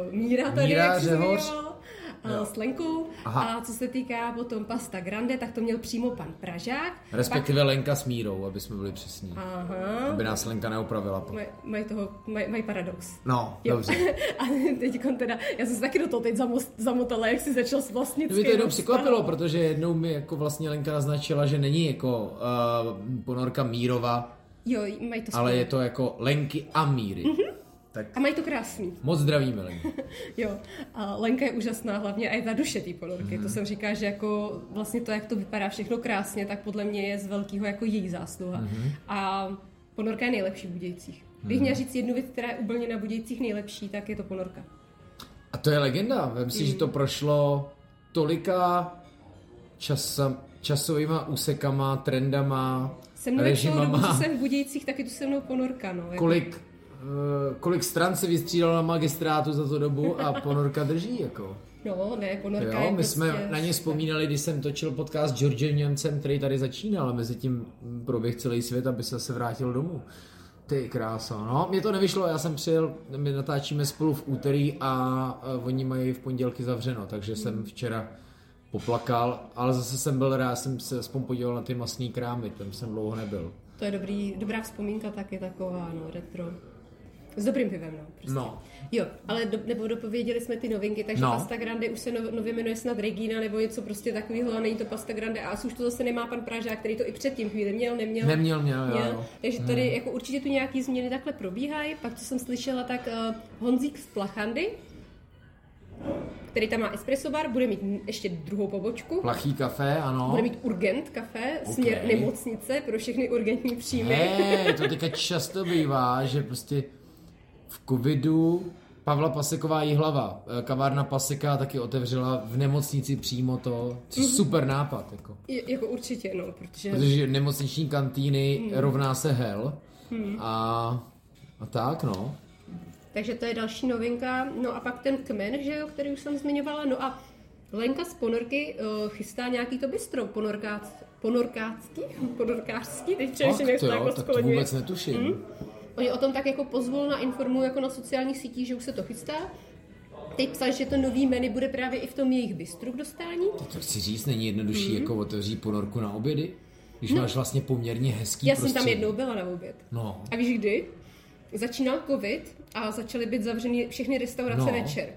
uh, Míra tady, Míra jak jsi Řehoř. zmiňoval, Jo. uh, s Lenkou. Aha. A co se týká potom Pasta Grande, tak to měl přímo pan Pražák. Respektive Lenka s Mírou, aby jsme byli přesní. Pak, aha. Aby nás Lenka neopravila. pak. Maj, mají toho, maj, mají paradox. No, Jo. dobře. A teď teda, já jsem se taky do toho teď zamotala, jak jsi začal s vlastnickým. Mě by to jednou překvapilo, protože jednou mi jako vlastně Lenka naznačila, že není jako uh, ponorka Mírova, Jo, mají to ale spolu. je to jako Lenky a Míry. Tak A mají to krásný. moc zdravíme, Lenky. Jo, a Lenka je úžasná hlavně a je ta duše té ponorky. Mhm. Mm. To jsem říká, že jako vlastně to, jak to vypadá všechno krásně, tak podle mě je z velkého jako její zásluha. Mhm. Mm. A ponorka je nejlepší v Budějcích. Bych měla říct jednu věc, která je úplně na Budějcích nejlepší, tak je to ponorka. A to je legenda. Vem si, že Mm. to prošlo tolika časa, časovýma úsekama, trendama, Se mnou celou dobu, co režimama. jsem v Budějcích, tak je tu se mnou ponorka. No, jako. Kolik, kolik stran se vystřídalo na magistrátu za tu dobu a ponorka drží, jako. No, ne, ponorka Jo, je my prostě... jsme na ně vzpomínali, když jsem točil podcast s Georgem Němcem, který tady začínal a mezi tím proběh celý svět, aby se zase vrátil domů. Ty krása, no, mě to nevyšlo, já jsem přijel, my natáčíme spolu v úterý a, a oni mají v pondělky zavřeno, takže jsem včera poplakal, ale zase jsem byl rád, jsem se aspoň podíval na ty masný krámy, tam jsem dlouho nebyl. To je dobrý, dobrá vzpomínka taky taková, no, retro. S dobrým pivem, no. Prostě. No, Jo, ale do, nebo dopověděli jsme ty novinky, takže No. no. Pasta Grande už se nov, nově jmenuje snad Regina nebo něco prostě takového, a není to Pasta Grande a asi už to zase nemá pan Pražák, který to i předtím chvíli měl, neměl. neměl, měl, jo, jo. Takže tady jako určitě tu nějaký změny takhle probíhají. Pak, co jsem slyšela, tak uh, Honzík z Plachandy, který tam má espresso bar, bude mít ještě druhou pobočku. Plachý kafe, ano. Bude mít urgent kafe, směr Ok. nemocnice pro všechny urgentní příjmy. Hej, to teďka často bývá, že prostě v covidu Pavla Paseková Jihlava, eh, kavárna Paseka taky otevřela v nemocnici přímo to, což je super nápad, jako. Je, jako určitě, no, protože... Protože nemocniční kantýny rovná se hell a, a tak, no. Takže to je další novinka. No a pak ten kmen, že jo, který už jsem zmiňovala. No a Lenka z Ponorky uh, chystá nějaký to bistro ponorkác, ponorkácký, ponorkářský, teď přemýšlím, jak se jo, takhle tak to vůbec netuším. Oni o tom tak jako pozvolna informují jako na sociálních sítích, že už se to chystá. Teď psal, že to nový menu bude právě i v tom jejich bistru k dostání. To chci říct, není jednodušší jako otevřít ponorku na obědy, když máš vlastně poměrně hezký Já jsem prostředí. tam jednou byla na oběd. No, A víš kdy? Začínal covid a začaly být zavřeny všechny restaurace No. večer.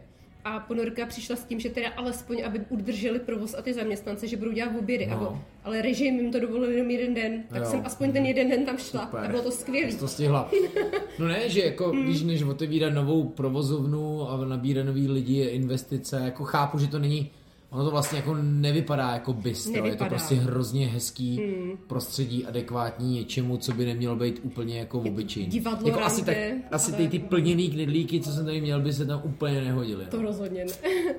A ponorka přišla s tím, že teda alespoň, aby udrželi provoz a ty zaměstnance, že budou dělat obědy. No. No. ale režim jim to dovolil jenom jeden den, tak Jo. jsem aspoň ten jeden den tam šla Super. a bylo to skvělé. To stihla. No ne, že jako, Hmm. víš, než otevírat novou provozovnu a nabírat nový lidi, je investice, jako chápu, že to není, ono to vlastně jako nevypadá jako bistro, je to Nevypadá. prostě hrozně hezký prostředí, adekvátní něčemu, co by nemělo být úplně jako obyčejný. divadlo, jako asi, tak, rande, asi ty, ty plněný knedlíky, co jsem tady měl, by se tam úplně nehodily. To no. rozhodně ne.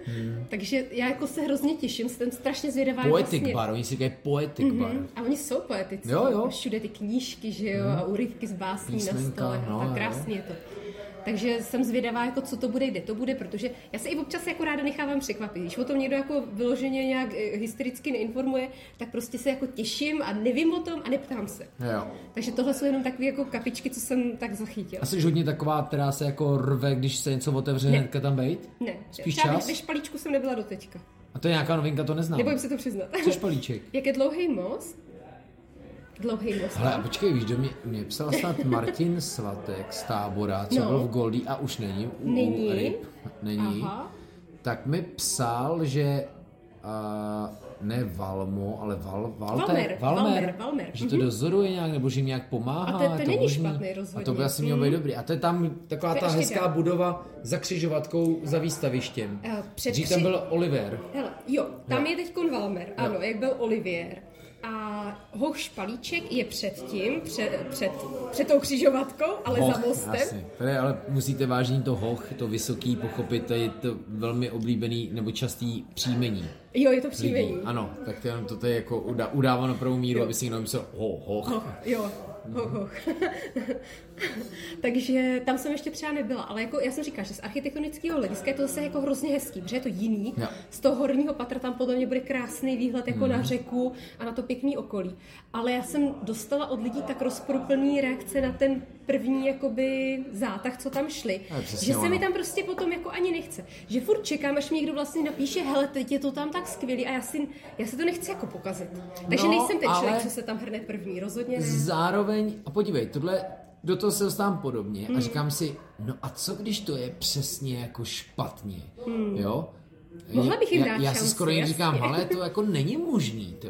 Hmm. Takže já jako se hrozně těším, jsem strašně zvědavá. Poetic vlastně... bar, oni si říkají poetic bar. Mhm. A oni jsou poetický. Jo, jo. Všude ty knížky, že jo, a úryvky z básní na Písmenka, stole. no, No, tak jo. krásně je to. Takže jsem zvědavá, jako co to bude, kde to bude, protože já se i občas jako ráda nechávám překvapit. Když o tom někdo jako vyloženě nějak eh, hystericky neinformuje, tak prostě se jako těším a nevím o tom a neptám se. Jo. Takže tohle jsou jenom takové jako kapičky, co jsem tak zachytila. A jsi hodně taková, která se jako rve, když se něco otevře, Ne. hnedka tam bejt? Ne, Spíš třeba čas? ve špalíčku jsem nebyla do teďka. A to je nějaká novinka, to neznám. Nebojím se to přiznat. Co špalíček? Jak je dlouhý most? Dlouhý most. Hele, a počkej, víš, do mě, mě psal snad Martin Svatek z tábora, co No. byl v Goldie a už není u, Není? u ryb. Není. Aha. Tak mi psal, že uh, ne Valmo, ale Val, Valter, Valmer, Valmer, Valmer. že to dozoruje nějak, nebo že jim nějak pomáhá. A to- to je není možný. špatný A rozhodně. to by asi mělo být dobrý. A to je tam taková To ta hezká dál. budova za křižovatkou, za výstavištěm. Eh, před Dřív kři- tam byl Oliver. Hele, jo, tam Jo. je teď Valmer, ano, jak byl Olivier. A Hoch Špalíček je před tím, před, před, před tou křižovatkou, ale Hoch, za mostem. Jasně. Tady ale musíte vážně to hoch, to vysoký pochopit, to je to velmi oblíbený nebo častý příjmení Jo, je to lidí. příjmení. Ano, tak to, jenom to je jako udá, udává na pravou míru, aby si někdo myslel ho, hoch. Hoch, jo, hoch, hoch. Takže tam jsem ještě třeba nebyla, ale jako já jsem říkala, že z architektonického hlediska je to zase jako hrozně hezký, protože je to jiný. Jo. Z toho horního patra tam podle mě bude krásný výhled jako Mhm. na řeku a na to pěkný okolí. Ale já jsem dostala od lidí tak rozporuplný reakce na ten první jakoby zátah, co tam šli, že se mi tam prostě potom jako ani nechce. Že furt čekám, až mi někdo vlastně napíše, hele, teď je to tam tak skvělý a já si, já si to nechci jako pokazit. Takže No, nejsem ten člověk, ale- co se tam hrne první, rozhodně ne. Zároveň, a podívej, tohle, do toho se dostávám podobně a říkám si, no a co když to je přesně jako špatně, jo? Mohla bych jim já, dát já si šanci, skoro jen říkám, ale to jako není možný, to.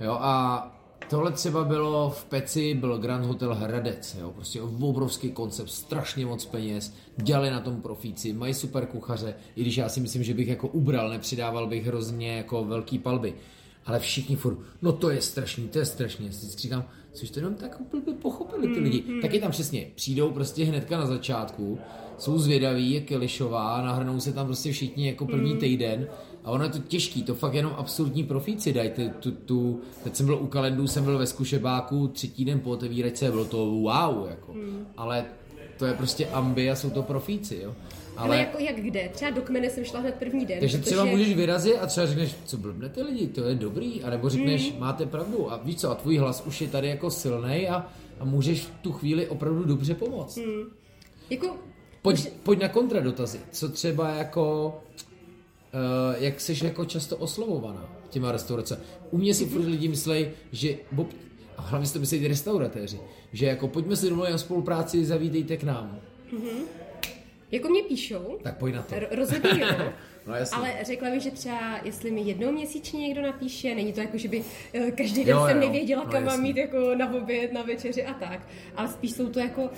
Jo, a tohle třeba bylo v Peci, byl Grand Hotel Hradec, jo, prostě obrovský koncept, strašně moc peněz, dělali na tom profíci, mají super kuchaře, i když já si myslím, že bych jako ubral, nepřidával bych hrozně jako velký palby. Ale všichni furt, no to je strašný, to je strašný. Já si říkám, což to jenom tak úplně pochopili ty lidi. Mm, mm. Taky tam přesně, přijdou prostě hnedka na začátku, jsou zvědaví, je Kelišová, nahrnou se tam prostě všichni jako první Mm. týden a ono je to těžký, to fakt jenom absolutní profíci dají. Tu, tu, tu, teď jsem byl u kalendů, jsem byl ve zkušebáku, třetí den po otevíračce, bylo to wow, jako. Mm. Ale to je prostě ambi a jsou to profíci, jo. Ale jako jak kde? Třeba do kmene jsem šla hned první den. takže protože... třeba můžeš vyrazit a třeba řekneš, co blbnete lidi, to je dobrý, anebo řekneš, máte pravdu a víš co, a tvůj hlas už je tady jako silnej a, a můžeš v tu chvíli opravdu dobře pomoct. Jako, Pojď, pojď na kontradotazy. Co třeba jako, uh, jak jsi jako často oslovovaná těma restaurace? U mě si furt lidi myslej, že, bo, a hlavně si to myslí ty restauratéři, že jako pojďme si domluvit o spolupráci, zavítejte k nám. Jako mě píšou, Tak pojď na to. R- rozhodně jo. No. Ale řekla bych, že třeba, jestli mi jednou měsíčně někdo napíše, není to jako, že by eh, každý den Jo, jsem jo. nevěděla, No, kam mám jasně. mít jako na oběd, na večeři a tak. Ale spíš jsou to jako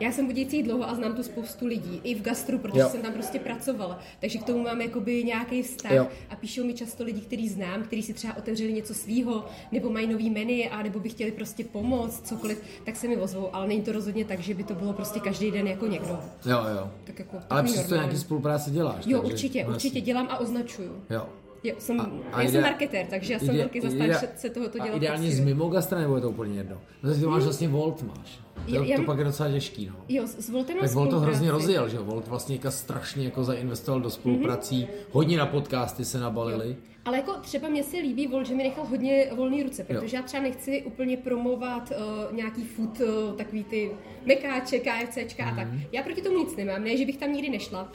já jsem budějící dlouho a znám tu spoustu lidí, i v gastru, protože Jo. jsem tam prostě pracovala, takže k tomu mám jakoby nějaký vztah Jo. a píšou mi často lidi, který znám, kteří si třeba otevřeli něco svýho, nebo mají nový menu, a nebo by chtěli prostě pomoct, cokoliv, tak se mi ozvou, ale není to rozhodně tak, že by to bylo prostě každý den jako někdo. Jo, jo. Tak jako Ale přesto nějaký spolupráci děláš. Jo, takže- určitě, určitě dělám a označuju. Jo. Jo, jsem, A- a, já ide- jsem marketér, takže já jsem Ide- velký ide- zastánce tohoto A dělat. ideálně poctivě. z mimo gastra, nebo je to úplně jedno? No, ty máš vlastně Volt máš. To, Já- já- to pak je docela těžký, no. Jo, s Voltem Tak Volt to hrozně rozjel, že jo? Volt vlastně jako strašně jako zainvestoval do spoluprací, Mhm. hodně na podcasty se nabalili. Ale jako třeba mě se líbí Volt, že mi nechal hodně volné ruce, protože já třeba nechci úplně promovat uh, nějaký food, uh, takový ty mekáče, KFCčka a tak. Mhm. Já proti tomu nic nemám, ne, že bych tam nikdy nešla,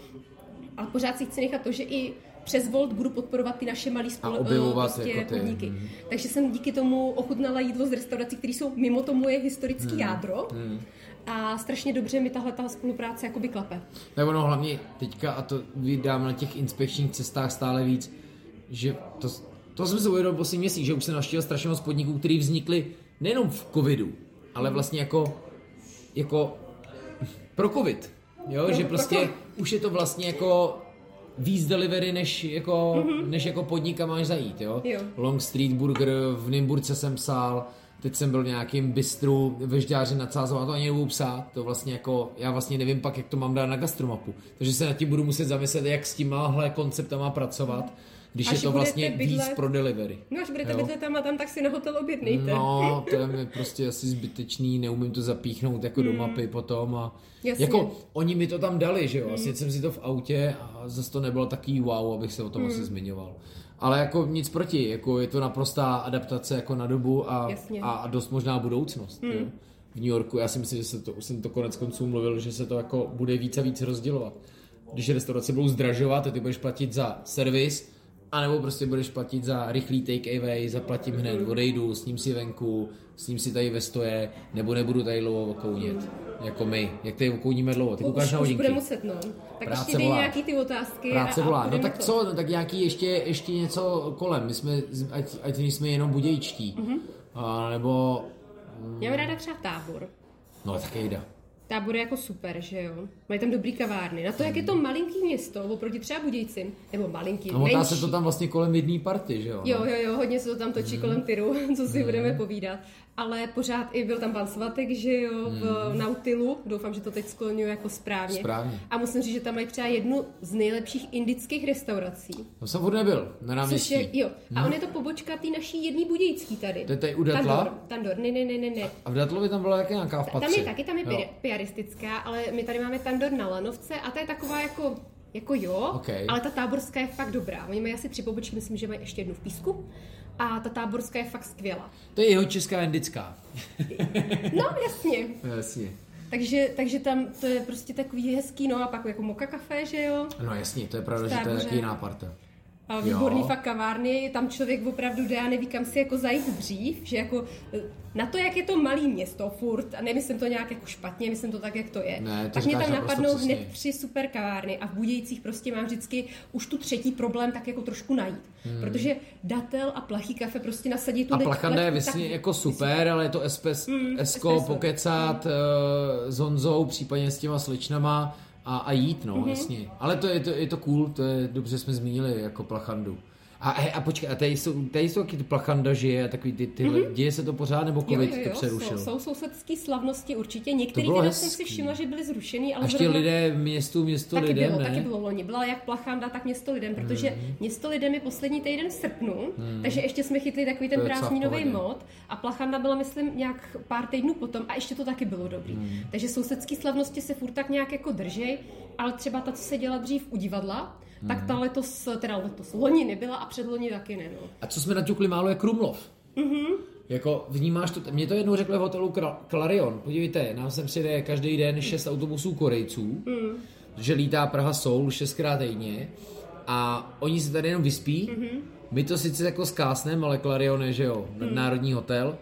ale pořád si chci nechat to, že i přes Volt budu podporovat ty naše malé spol- A objevovat eh, prostě jako ty, podniky. mhm. Takže jsem díky tomu ochutnala jídlo z restaurací, které jsou mimo to moje historické Mhm. jádro. A strašně dobře mi tahle ta spolupráce jakoby klape. Tak ono hlavně teďka, a to vydám na těch inspekčních cestách stále víc, že to, to jsem se uvědomil poslední měsíc, že už se naštěl strašně moc podniků, které vznikly nejenom v covidu, ale vlastně jako, jako pro covid. Jo, že prostě už je to vlastně jako víc delivery, než jako, než jako podnik, kam máš zajít, jo? Jo. Long Street Burger, v Nymburce jsem psal, teď jsem byl v nějakým bistru ve Žďáři nad to ani nebudu psát, to vlastně jako, já vlastně nevím pak, jak to mám dát na gastromapu, takže se nad tím budu muset zamyslet, jak s tímhle konceptama pracovat, když Až je to vlastně víc bydlet- pro delivery. No až budete Jo. bydlet tam a tam, tak si na hotel objednejte. No, to je mi prostě asi zbytečný, neumím to zapíchnout jako do mapy potom a Hmm. Jasně. Hmm. jako oni mi to tam dali, že jo, asi jsem si to v autě a zase to nebylo taký wow, abych se o tom Hmm. asi zmiňoval. Ale jako nic proti, jako je to naprostá adaptace jako na dobu a, Jasně. a, dost možná budoucnost. Jo. V New Yorku, já si myslím, že se to, už jsem to konec konců mluvil, že se to jako bude víc a víc rozdělovat. Když restaurace budou zdražovat a ty budeš platit za servis, anebo prostě budeš platit za rychlý take away, zaplatím hned, odejdu, s ním si venku, s ním si tady ve stoje, nebo nebudu tady dlouho okounit. Jako my. Jak tady okouníme dlouho? Ty koukáš už, na už hodinky. bude muset, no. Tak Práce ještě dej volá. nějaký ty otázky. Práce a, volá. a No tak to. co, no tak nějaký ještě, ještě něco kolem. My jsme, ať, ať nejsme jenom budějčtí. Mm-hmm. A, nebo, Já mám ráda třeba tábor. no tak jde. Tábor je jako super, že jo? Mají tam dobrý kavárny. Na to, jak je to malinký město, oproti třeba Budějcím, nebo malinký, motá menší. se to tam vlastně kolem jedné party, že jo? Jo, jo, jo, hodně se to tam Mhm. točí kolem Tyru, co si budeme povídat. Ale pořád i byl tam pan Svatek, že jo, v Nautilu. Doufám, že to teď skloňuji jako správně. Mhm. Správně. A musím říct, že tam mají třeba jednu z nejlepších indických restaurací. Tam jsem furt nebyl, na Což náměstí. je, jo. A on je to pobočka té naší jedné budějický tady. To je tady u Datla? Tandor, Tandor, ne, ne, ne, ne, ne. A v Datlovi tam byla jaká nějaká v Tam je taky, tam je piaristická, ale my tady máme Tandor na Lanovce a ta je taková jako, jako jo, Ok. ale ta táborská je fakt dobrá. Oni mají asi tři pobočky, myslím, že mají ještě jednu v Písku. A ta táborská je fakt skvělá. To je jeho česká indická. No, jasně. Jasně. Takže, takže tam to je prostě takový hezký, no a pak jako moka kafe, že jo? No jasně, to je pravda, že to je jiná parta. Výborný Jo. fakt kavárny, tam člověk opravdu jde a neví, kam si jako zajít dřív, že jako eh, na to, jak je to malý město furt, a nemyslím to nějak jako špatně, myslím to tak, jak to je, Ne, to tak mě tam napadnou přesně. hned tři super kavárny a v Budějcích prostě mám vždycky už tu třetí problém tak jako trošku najít. Hmm. Protože datel a plachý kafe prostě nasadí tu A Plachanda je vlastně jako super, ale je to espes, Mm, esko, espresso. pokecat uh, s Honzou, případně s těma slečnama a, a jít, no, Mhm. jasně. Ale to je, to je to cool, to je dobře, jsme zmínili jako Plachandu. A, a počkej, a tady jsou, tady jsou taky ty Plachanda žije, a takový ty, tyhle, mm-hmm. děje se to pořád, nebo Mhm. Jo, covid jo, to jo, přerušil? jsou, jsou sousedské slavnosti určitě. Některé teda jsem si všimla, že byly zrušený, ale A ještě zrovna- lidé městu, město taky lidem, bylo, ne? taky bylo loni. Byla jak Plachanda, tak město lidem, protože Mhm. město lidem je poslední týden v srpnu, takže ještě jsme chytli takový ten prázdninový mod a Plachanda byla, myslím, nějak pár týdnů potom a ještě to taky bylo dobrý. Mhm. Takže sousedské slavnosti se furt tak nějak jako držej, ale třeba ta, co se děla dřív u divadla, tak Mhm. ta letos, teda letos, loni nebyla a předloni taky ne. No. A co jsme naťukli málo je Krumlov. Mm-hmm. Jako vnímáš to, mě to jednou řekli v hotelu Clarion, podívejte, nám sem přijde každý den šest autobusů Korejců, mm. že lítá Praha Soul šestkrát týdně a oni se tady jenom vyspí, mm-hmm. my to sice jako zkásneme, ale Clarion je, že jo, nadnárodní hotel,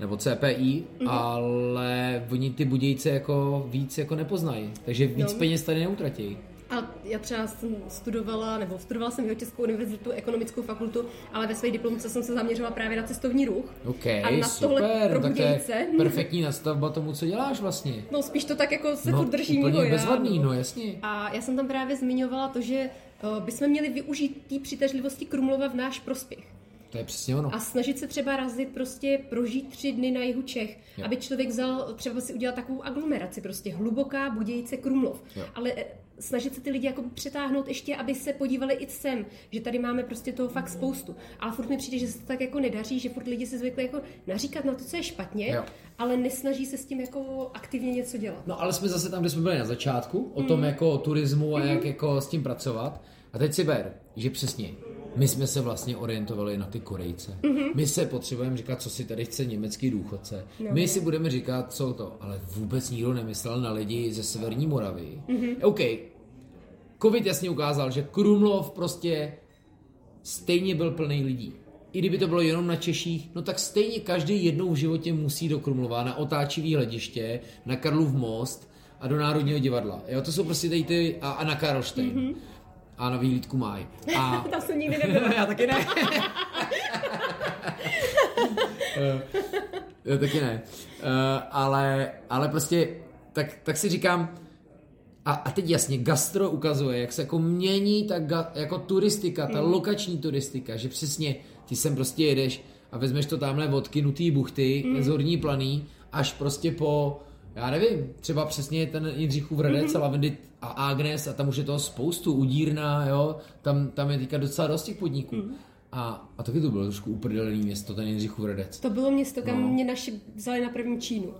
nebo CPI, mm-hmm. ale oni ty budějce jako víc jako nepoznají, takže víc No. peněz tady neutratí. A já třeba jsem studovala, nebo studovala jsem Českou univerzitu, ekonomickou fakultu, ale ve své diplomce jsem se zaměřila právě na cestovní ruch. OK, a na tohle super, pro no tak to je perfektní nastavba tomu, co děláš vlastně. No spíš to tak jako se No, furt drží úplně mimo já, bezvadný, no jasně. A já jsem tam právě zmiňovala to, že eh, bychom měli využít té přitažlivosti Krumlova v náš prospěch. To je přesně ono. A snažit se třeba razit, prostě prožít tři dny na jihu Čech, Jo. aby člověk vzal, třeba si udělal takovou aglomeraci, prostě hluboká Budějce Krumlov. Jo. Ale eh, snažit se ty lidi jako přetáhnout ještě, aby se podívali i sem, že tady máme prostě toho fakt spoustu. Ale furt mi přijde, že se to tak jako nedaří, že furt lidi si zvykli jako naříkat na to, co je špatně, Jo. ale nesnaží se s tím jako aktivně něco dělat. No ale jsme zase tam, kde jsme byli na začátku, o tom jako o turismu a jak jako s tím pracovat. A teď si ber, že přesně, my jsme se vlastně orientovali na ty Korejce. My se potřebujeme říkat, co si tady chce německý důchodce. My si budeme říkat, co to, ale vůbec nikdo nemyslel na lidi ze Severní Moravy. OK, covid jasně ukázal, že Krumlov prostě stejně byl plný lidí. I kdyby to bylo jenom na Češích, no tak stejně každý jednou v životě musí do Krumlova na otáčivý hlediště, na Karlův most a do Národního divadla. Jo, to jsou prostě tady ty, a, a na Karlštejn. Mm-hmm. A na výhlídku máj. A Tam jsem nikdy nebyla. já taky ne. já taky ne. Uh, ale, ale prostě, tak, tak si říkám, a, a teď jasně, gastro ukazuje, jak se jako mění ta ga, jako turistika, ta Hmm. lokační turistika, že přesně ty sem prostě jedeš a vezmeš to tamhle od Kynutý buchty Hmm. z Horní planý až prostě po, já nevím, třeba přesně ten Jindřichův Hradec Hmm. a a Agnes a tam už je toho spoustu, Udírna, jo, tam, tam je teďka docela dost těch podniků. Hmm. A, a taky to bylo trošku uprdelený město, ten Jindřichův Hradec. To bylo město, kam No. mě naši vzali na první Čínu.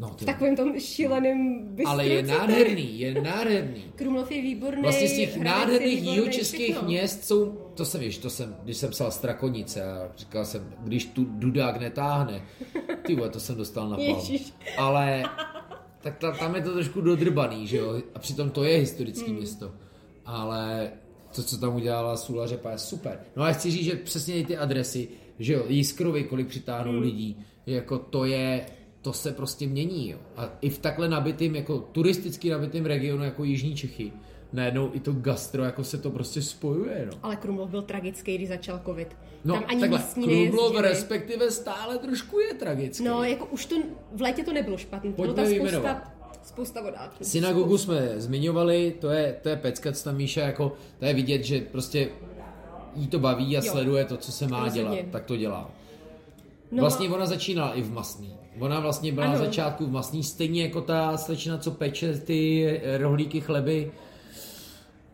No, ty, V takovém tom šíleném bistru. ale je nádherný, je nádherný. Krumlov je výborný. Vlastně z těch nádherných jihočeských měst jsou, to jsem víš, to jsem, když jsem psal Strakonice a říkal jsem, když tu dudák netáhne, ty to jsem dostal na pal. Ale tak ta, tam je to trošku dodrbaný, že jo, a přitom to je historické Hmm. město. Ale to, co tam udělala Sula Řepa, je super. No a chci říct, že přesně ty adresy, že jo, Jiskrovi, kolik přitáhnou Hmm. lidí, jako to je, to se prostě mění, jo. A i v takhle nabitým, jako turisticky nabitým regionu, jako Jižní Čechy, najednou i to gastro, jako se to prostě spojuje, no. Ale Krumlov byl tragický, když začal covid. No, Tam ani takhle, místní Krumlov nejezdili. respektive stále trošku je tragický. No, jako už to v létě to nebylo špatný. Bylo Pojďme tam vyjmenovat. spousta, spousta vodáků. Synagogu jsme zmiňovali, to je, to je pecka, co tam Míša, jako, to je vidět, že prostě jí to baví a Jo. sleduje to, co se má Rozhodně. dělat, tak to dělá. No, Vlastně ona začínala i v Masný. Ona vlastně byla na Ano. začátku v Masný, stejně jako ta slečna, co peče ty rohlíky chleby,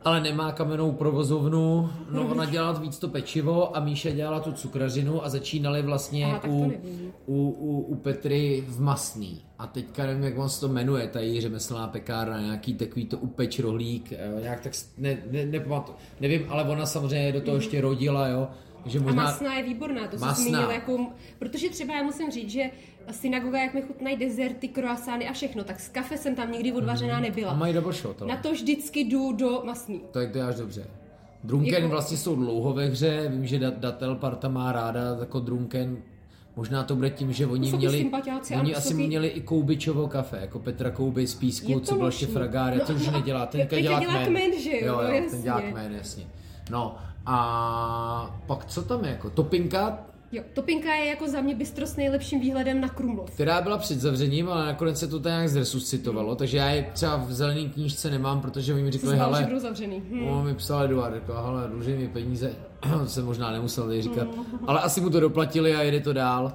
ale nemá kamennou provozovnu. No ona dělala víc to pečivo a Míša dělala tu cukrařinu a začínali vlastně Aha, u, u, u, u Petry v Masný. A teďka nevím, jak on se to jmenuje, ta její řemeslná pekárna, nějaký takový to upeč rohlík, jo, nějak tak ne, ne, nepamatuji. Nevím, ale ona samozřejmě do toho ještě rodila, jo. Takže Mhm. A možná... masná je výborná, to Masná. se zmínil jako, protože třeba já musím říct, že synagoga, jak mi chutnají dezerty, croissány a všechno, tak z kafe jsem tam nikdy odvařená nebyla. A mají double shot, ale. Na to vždycky jdu do masný. Tak to je až dobře. Drunken Jako- vlastně jsou dlouho ve hře, vím, že Dat- Datel parta má ráda jako Drunken. Možná to bude tím, že oni měli, oni asi ty- měli i Koubičovo kafe, jako Petra Kouby z Písku, co byl ještě fragáře, No to už nedělá, teďka teďka dělá, dělá kmen. kmen, že jo, jo, jo ten dělá kmen, jasně. No a pak co tam je, jako Topinka, Jo, Topinka je jako za mě bystro s nejlepším výhledem na Krumlov. která byla před zavřením, ale nakonec se to tak nějak zresuscitovalo, takže já je třeba v zelený knížce nemám, protože oni mi řekli, zbál, že hele, budou zavřený. Hm. No, mi psal Eduard, řekl, hele, dluží mi peníze, to jsem možná nemusel tady říkat, ale asi mu to doplatili a jede to dál.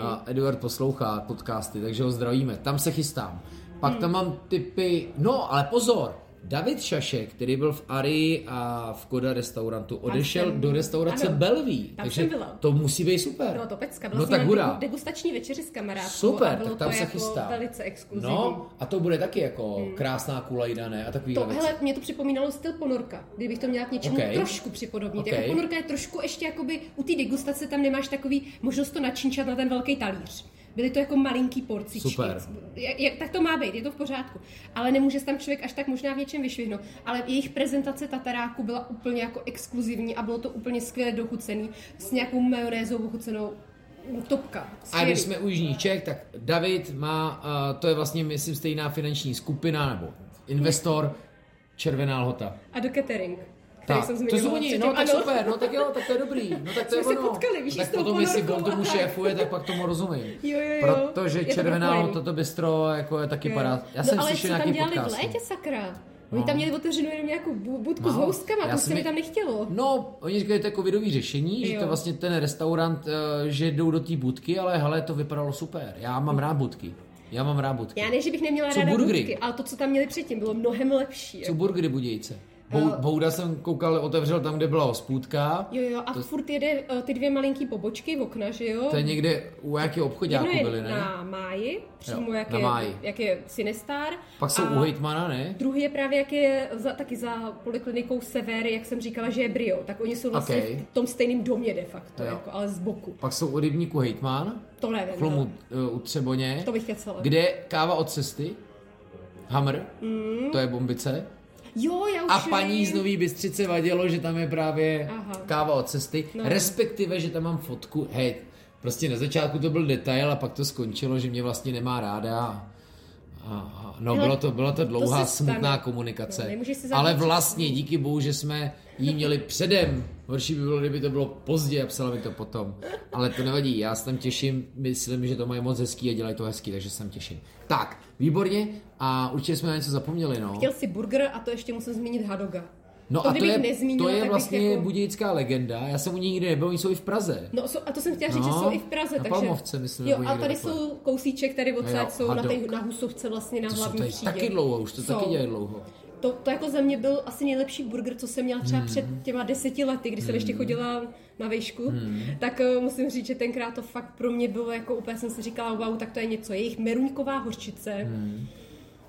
A Eduard poslouchá podcasty, takže ho zdravíme. Tam se chystám. Pak tam mám typy, no ale pozor, David Šašek, který byl v Ari a v Koda restaurantu, odešel jsem- do restaurace ano, Belví, takže to musí být super. Byla to pecka, byla No no, tak hurá. degu- degustační večeři s kamarádkou Super, bylo tak tam to se jako chystá. velice exkluzivní. No, a to bude taky jako krásná kulajda, ne? A takový To, hele, mě to připomínalo styl ponorka, kdybych to měla k něčemu Ok. trošku připodobnit. Ok. Jako ponorka je trošku ještě jakoby, u té degustace tam nemáš takový možnost to načínčat na ten velký talíř. Byly to jako malinký porcičky. Super. Je, je, tak to má být, je to v pořádku. Ale nemůže se tam člověk až tak možná v něčem vyšvihnout. Ale jejich prezentace tataráku byla úplně jako exkluzivní a bylo to úplně skvěle dochucený s nějakou majonézou ochucenou topka. A Skvělý. když jsme u Jižních Čech, tak David má, uh, to je vlastně, myslím, stejná finanční skupina nebo investor, Červená lhota. A do catering. Který Tak, jsem to jsou oni, no tak Ano. super, no tak jo, tak to je dobrý, no tak to je Jsme se ono. potkali, víš, tak s potom, jestli on tomu šéfuje, tak pak tomu rozumím. Jo, jo, jo. Protože Je to Červená to bistro, jako je taky parád. Já no, jsem ale slyšel co tam nějaký dělali podcast. v létě, sakra? Oni No. tam měli otevřenou jenom nějakou bu- budku s No, houskama, já to se mi tam nechtělo. No, oni říkají, to je covidový řešení, že Jo. to vlastně ten restaurant, eh, že jdou do té budky, ale hele, to vypadalo super. Já mám rád budky. Já mám rád budky. Já ne, že bych neměla Co ráda burgery? budky, ale to, co tam měli předtím, bylo mnohem lepší. Co burgery Budějce? Bou, Eh. Bouda jsem koukal, otevřel tam, kde byla hospůdka. Jo, jo, a to... furt jede uh, ty dvě malinký pobočky v okna, že jo? To je někde u obchodáku Jedno je byly, ne? na Máji, přímo Jo, jak, na je, Máji. jak je Sinestar. Pak jsou u hejtmana, ne? Druhý je právě, jak je za, taky za poliklinikou Sever, jak jsem říkala, že je Brio. Tak oni jsou vlastně Ok. v tom stejném domě de facto, Jo. jako, ale z boku. Pak jsou u rybníku hejtman, To nevím. v Chlomu no. uh, u Třeboně, To bych kecala. kde káva od cesty, Hammer, Mm. to je bombice. Jo, já už A paní z Nový Bystřice vadilo, že tam je právě Aha. káva od cesty, No. respektive, že tam mám fotku, hej, prostě na začátku to byl detail a pak to skončilo, že mě vlastně nemá ráda no, Hele, bylo to, byla to dlouhá, stane. smutná komunikace, No, ale vlastně díky bohu, že jsme jí měli předem, horší by bylo, kdyby to bylo pozdě a psala mi to potom, ale to nevadí, já se tam těším, myslím, že to mají moc hezký a dělají to hezký, takže se tam těším. Tak, výborně a určitě jsme na něco zapomněli, no. Chtěl si burger a to ještě musím zmínit Hadoga. No to a to je, nezmínila, to je vlastně jako- budějická legenda. Já jsem u ní nikdy nebyl, oni jsou i v Praze. No a to jsem chtěla říct, No, že jsou i v Praze. na takže... Palmovce, myslím, Jo, a tady takhle. jsou kousíček tady Jo, odsaď, jsou na, tej, na Husovce vlastně na To jsou hlavní tady třídě. taky dlouho, už to Jsou. taky dělají dlouho. To, to jako za mě byl asi nejlepší burger, co jsem měla třeba Hmm. před těma deseti lety, kdy jsem ještě chodila na výšku, Hmm. tak uh, musím říct, že tenkrát to fakt pro mě bylo jako úplně jsem si říkala, wow, tak to je něco. Jejich meruňková hořčice,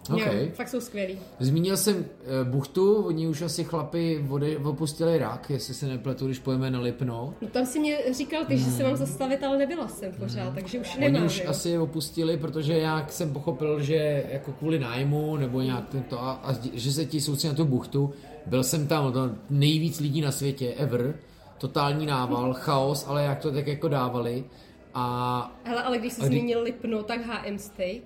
Hmm. jo, Okay. fakt jsou skvělý. Zmínil jsem uh, buchtu, oni už asi chlapi ode, opustili rak, jestli se nepletu, když pojeme na Lipno. No tam si mě říkal ty, že se mám zastavit, ale nebyla jsem pořád, takže už nemám. Hmm. Oni už jo. asi opustili, protože jak jsem pochopil, že jako kvůli nájmu nebo nějak tento a, a že se ti soustředí na tu buchtu, byl jsem tam, to nejvíc lidí na světě ever, totální nával, chaos, ale jak to tak jako dávali a Hele, ale když jsi A kdy- zmínil Lipno, tak HM Steak,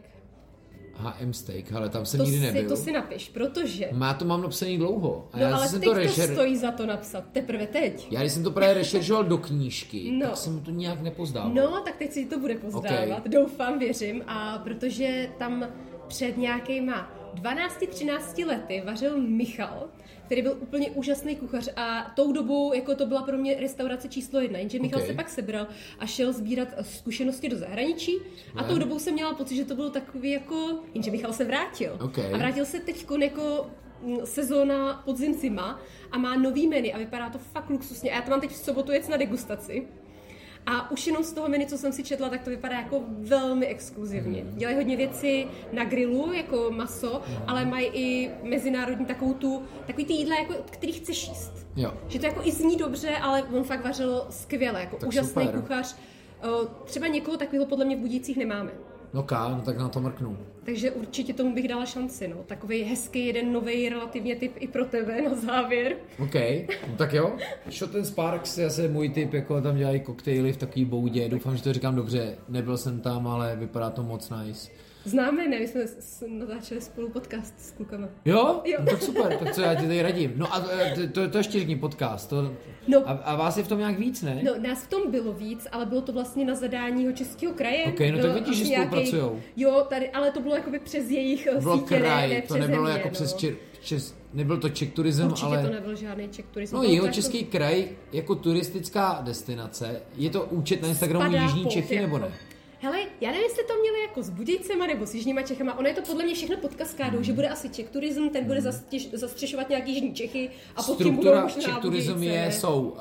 HM Steak, ale tam jsem to nikdy si, nebyl. to si napiš, protože... Má to mám napsaný dlouho. A No já ale jsem teď to to, rešer... stojí za to napsat, teprve teď. Já když jsem to právě rešeržoval do knížky, No. tak jsem to nějak nepozdával. No, tak teď si to bude pozdávat, Ok. doufám, věřím. A protože tam před nějakýma 12-13 lety vařil Michal, který byl úplně úžasný kuchař a tou dobou jako to byla pro mě restaurace číslo jedna, jenže Michal Ok. se pak sebral a šel sbírat zkušenosti do zahraničí a tou dobou jsem měla pocit, že to bylo takový jako, jenže Michal se vrátil. Ok. A vrátil se teď jako mm, sezóna podzim zima a má nový menu a vypadá to fakt luxusně. A já to mám teď v sobotu jet na degustaci. A už jenom z toho menu, co jsem si četla, tak to vypadá jako velmi exkluzivně. Hmm. Dělají hodně věcí na grilu, jako maso, ale mají i mezinárodní takovou tu, takový ty jídla, jako, který chceš jíst. Jo. Že to jako i zní dobře, ale on fakt vařil skvěle, jako Tak úžasný super. kuchař. Třeba někoho takového podle mě v Budících nemáme. No ká, no tak na to mrknu. Takže určitě tomu bych dala šanci, no. Takový hezký jeden nový relativně typ i pro tebe na závěr. OK, no tak jo. Shot and Sparks je asi můj typ, jako tam dělají koktejly v takový boudě. Doufám, že to říkám dobře. Nebyl jsem tam, ale vypadá to moc nice. Známe, ne? My jsme natáčeli spolu podcast s klukama. Jo? Jo. No tak super, tak co já ti tady radím. No a e, to, to, to ještě řekni podcast. To, No. a, a vás je v tom nějak víc, ne? No, nás v tom bylo víc, ale bylo to vlastně na zadání českého kraje. Ok, no tak Byl vidíš, že spolupracujou. Jo, tady, ale to bylo jakoby přes jejich eh, bylo sítě, ne, kraj, ne to přeze nebylo mě, jako no. přes, čer, přes, nebyl to Czech Tourism, Určitě ale... to nebyl žádný Czech turism. No, jeho to český jako- kraj jako turistická destinace, je to účet na Instagramu spadá Jižní Čechy jako- nebo ne? Hele, já nevím, jestli to měli jako s Budějcema nebo s Jižníma Čechama. Ono je to podle mě všechno pod kaskádou, Hmm. že bude asi Czech turism, ten bude zastěž, zastřešovat nějaký Jižní Čechy a pod tím budou možná Budějce. je, jsou uh,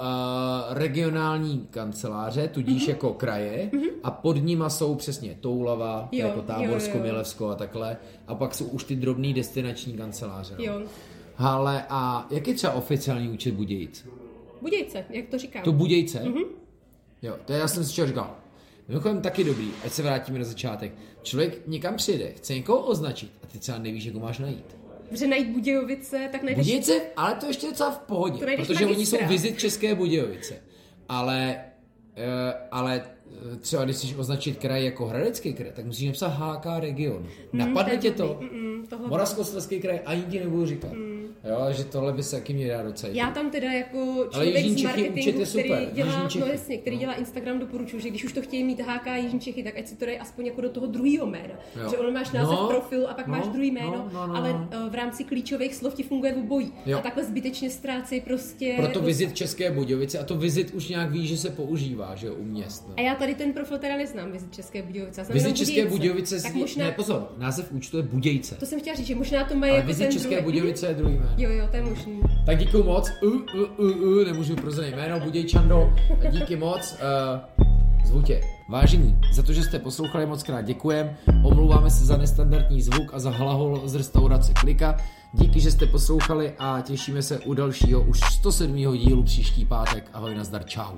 regionální kanceláře, tudíž Mhm. jako kraje, a pod nima jsou přesně Toulava, Jo, jako jo, Táborsko, jo. Milevsko a takhle, a pak jsou už ty drobný destinační kanceláře. No. Jo. Ale a jak je třeba oficiální účet Budějic? Budějce, jak to říkám. To Budějce? Mhm. Jo, to já jsem si říkal. Mimochodem taky dobrý, ať se vrátíme na začátek. Člověk někam přijde, chce někoho označit a ty třeba nevíš, jak ho máš najít. Protože najít Budějovice, tak najdeš... Budějice, ale to ještě docela v pohodě, protože oni jsou vizit České Budějovice. Ale, eh, ale eh, třeba když chceš označit kraj jako Hradecký kraj, tak musíš napsat HK region. Napadne to je tě to? Mm, mm, Moravskoslezský kraj, ani ti nebudu říkat. Jo, že tohle by se taky mě dá docela. Já tam teda jako člověk z marketingu, který dělá, no jasně, který dělá Instagram, doporučuji, že když už to chtějí mít HK Jižní Čechy, tak ať si to dají aspoň jako do toho druhého jména. Jo. Že ono máš název No, profilu a pak no, máš druhý jméno, no, no, no, ale no. eh, v rámci klíčových slov ti funguje obojí. Jo. A takhle zbytečně ztrácí prostě... Proto vizit České Budějovice a to vizit už nějak ví, že se používá, že jo, u měst. No. A já tady ten profil teda neznám, vizit České Budějovice. Vizit České. Budějovice, Tak zní, možná, ne pozor, název účtu je Budějce. to jsem chtěla říct, že možná to mají jako vizit České Budějovice je druhý jméno. Jo, jo, to je možný. Tak díky moc, uh, uh, uh, uh, nemůžu prozradit jméno, Budějčando, díky moc, uh, zvu tě. Vážení, za to, že jste poslouchali moc krát děkujem, omlouváme se za nestandardní zvuk a za hlahol z restaurace Klika. Díky, že jste poslouchali a těšíme se u dalšího už 107. dílu příští pátek. Ahoj, nazdar, čau.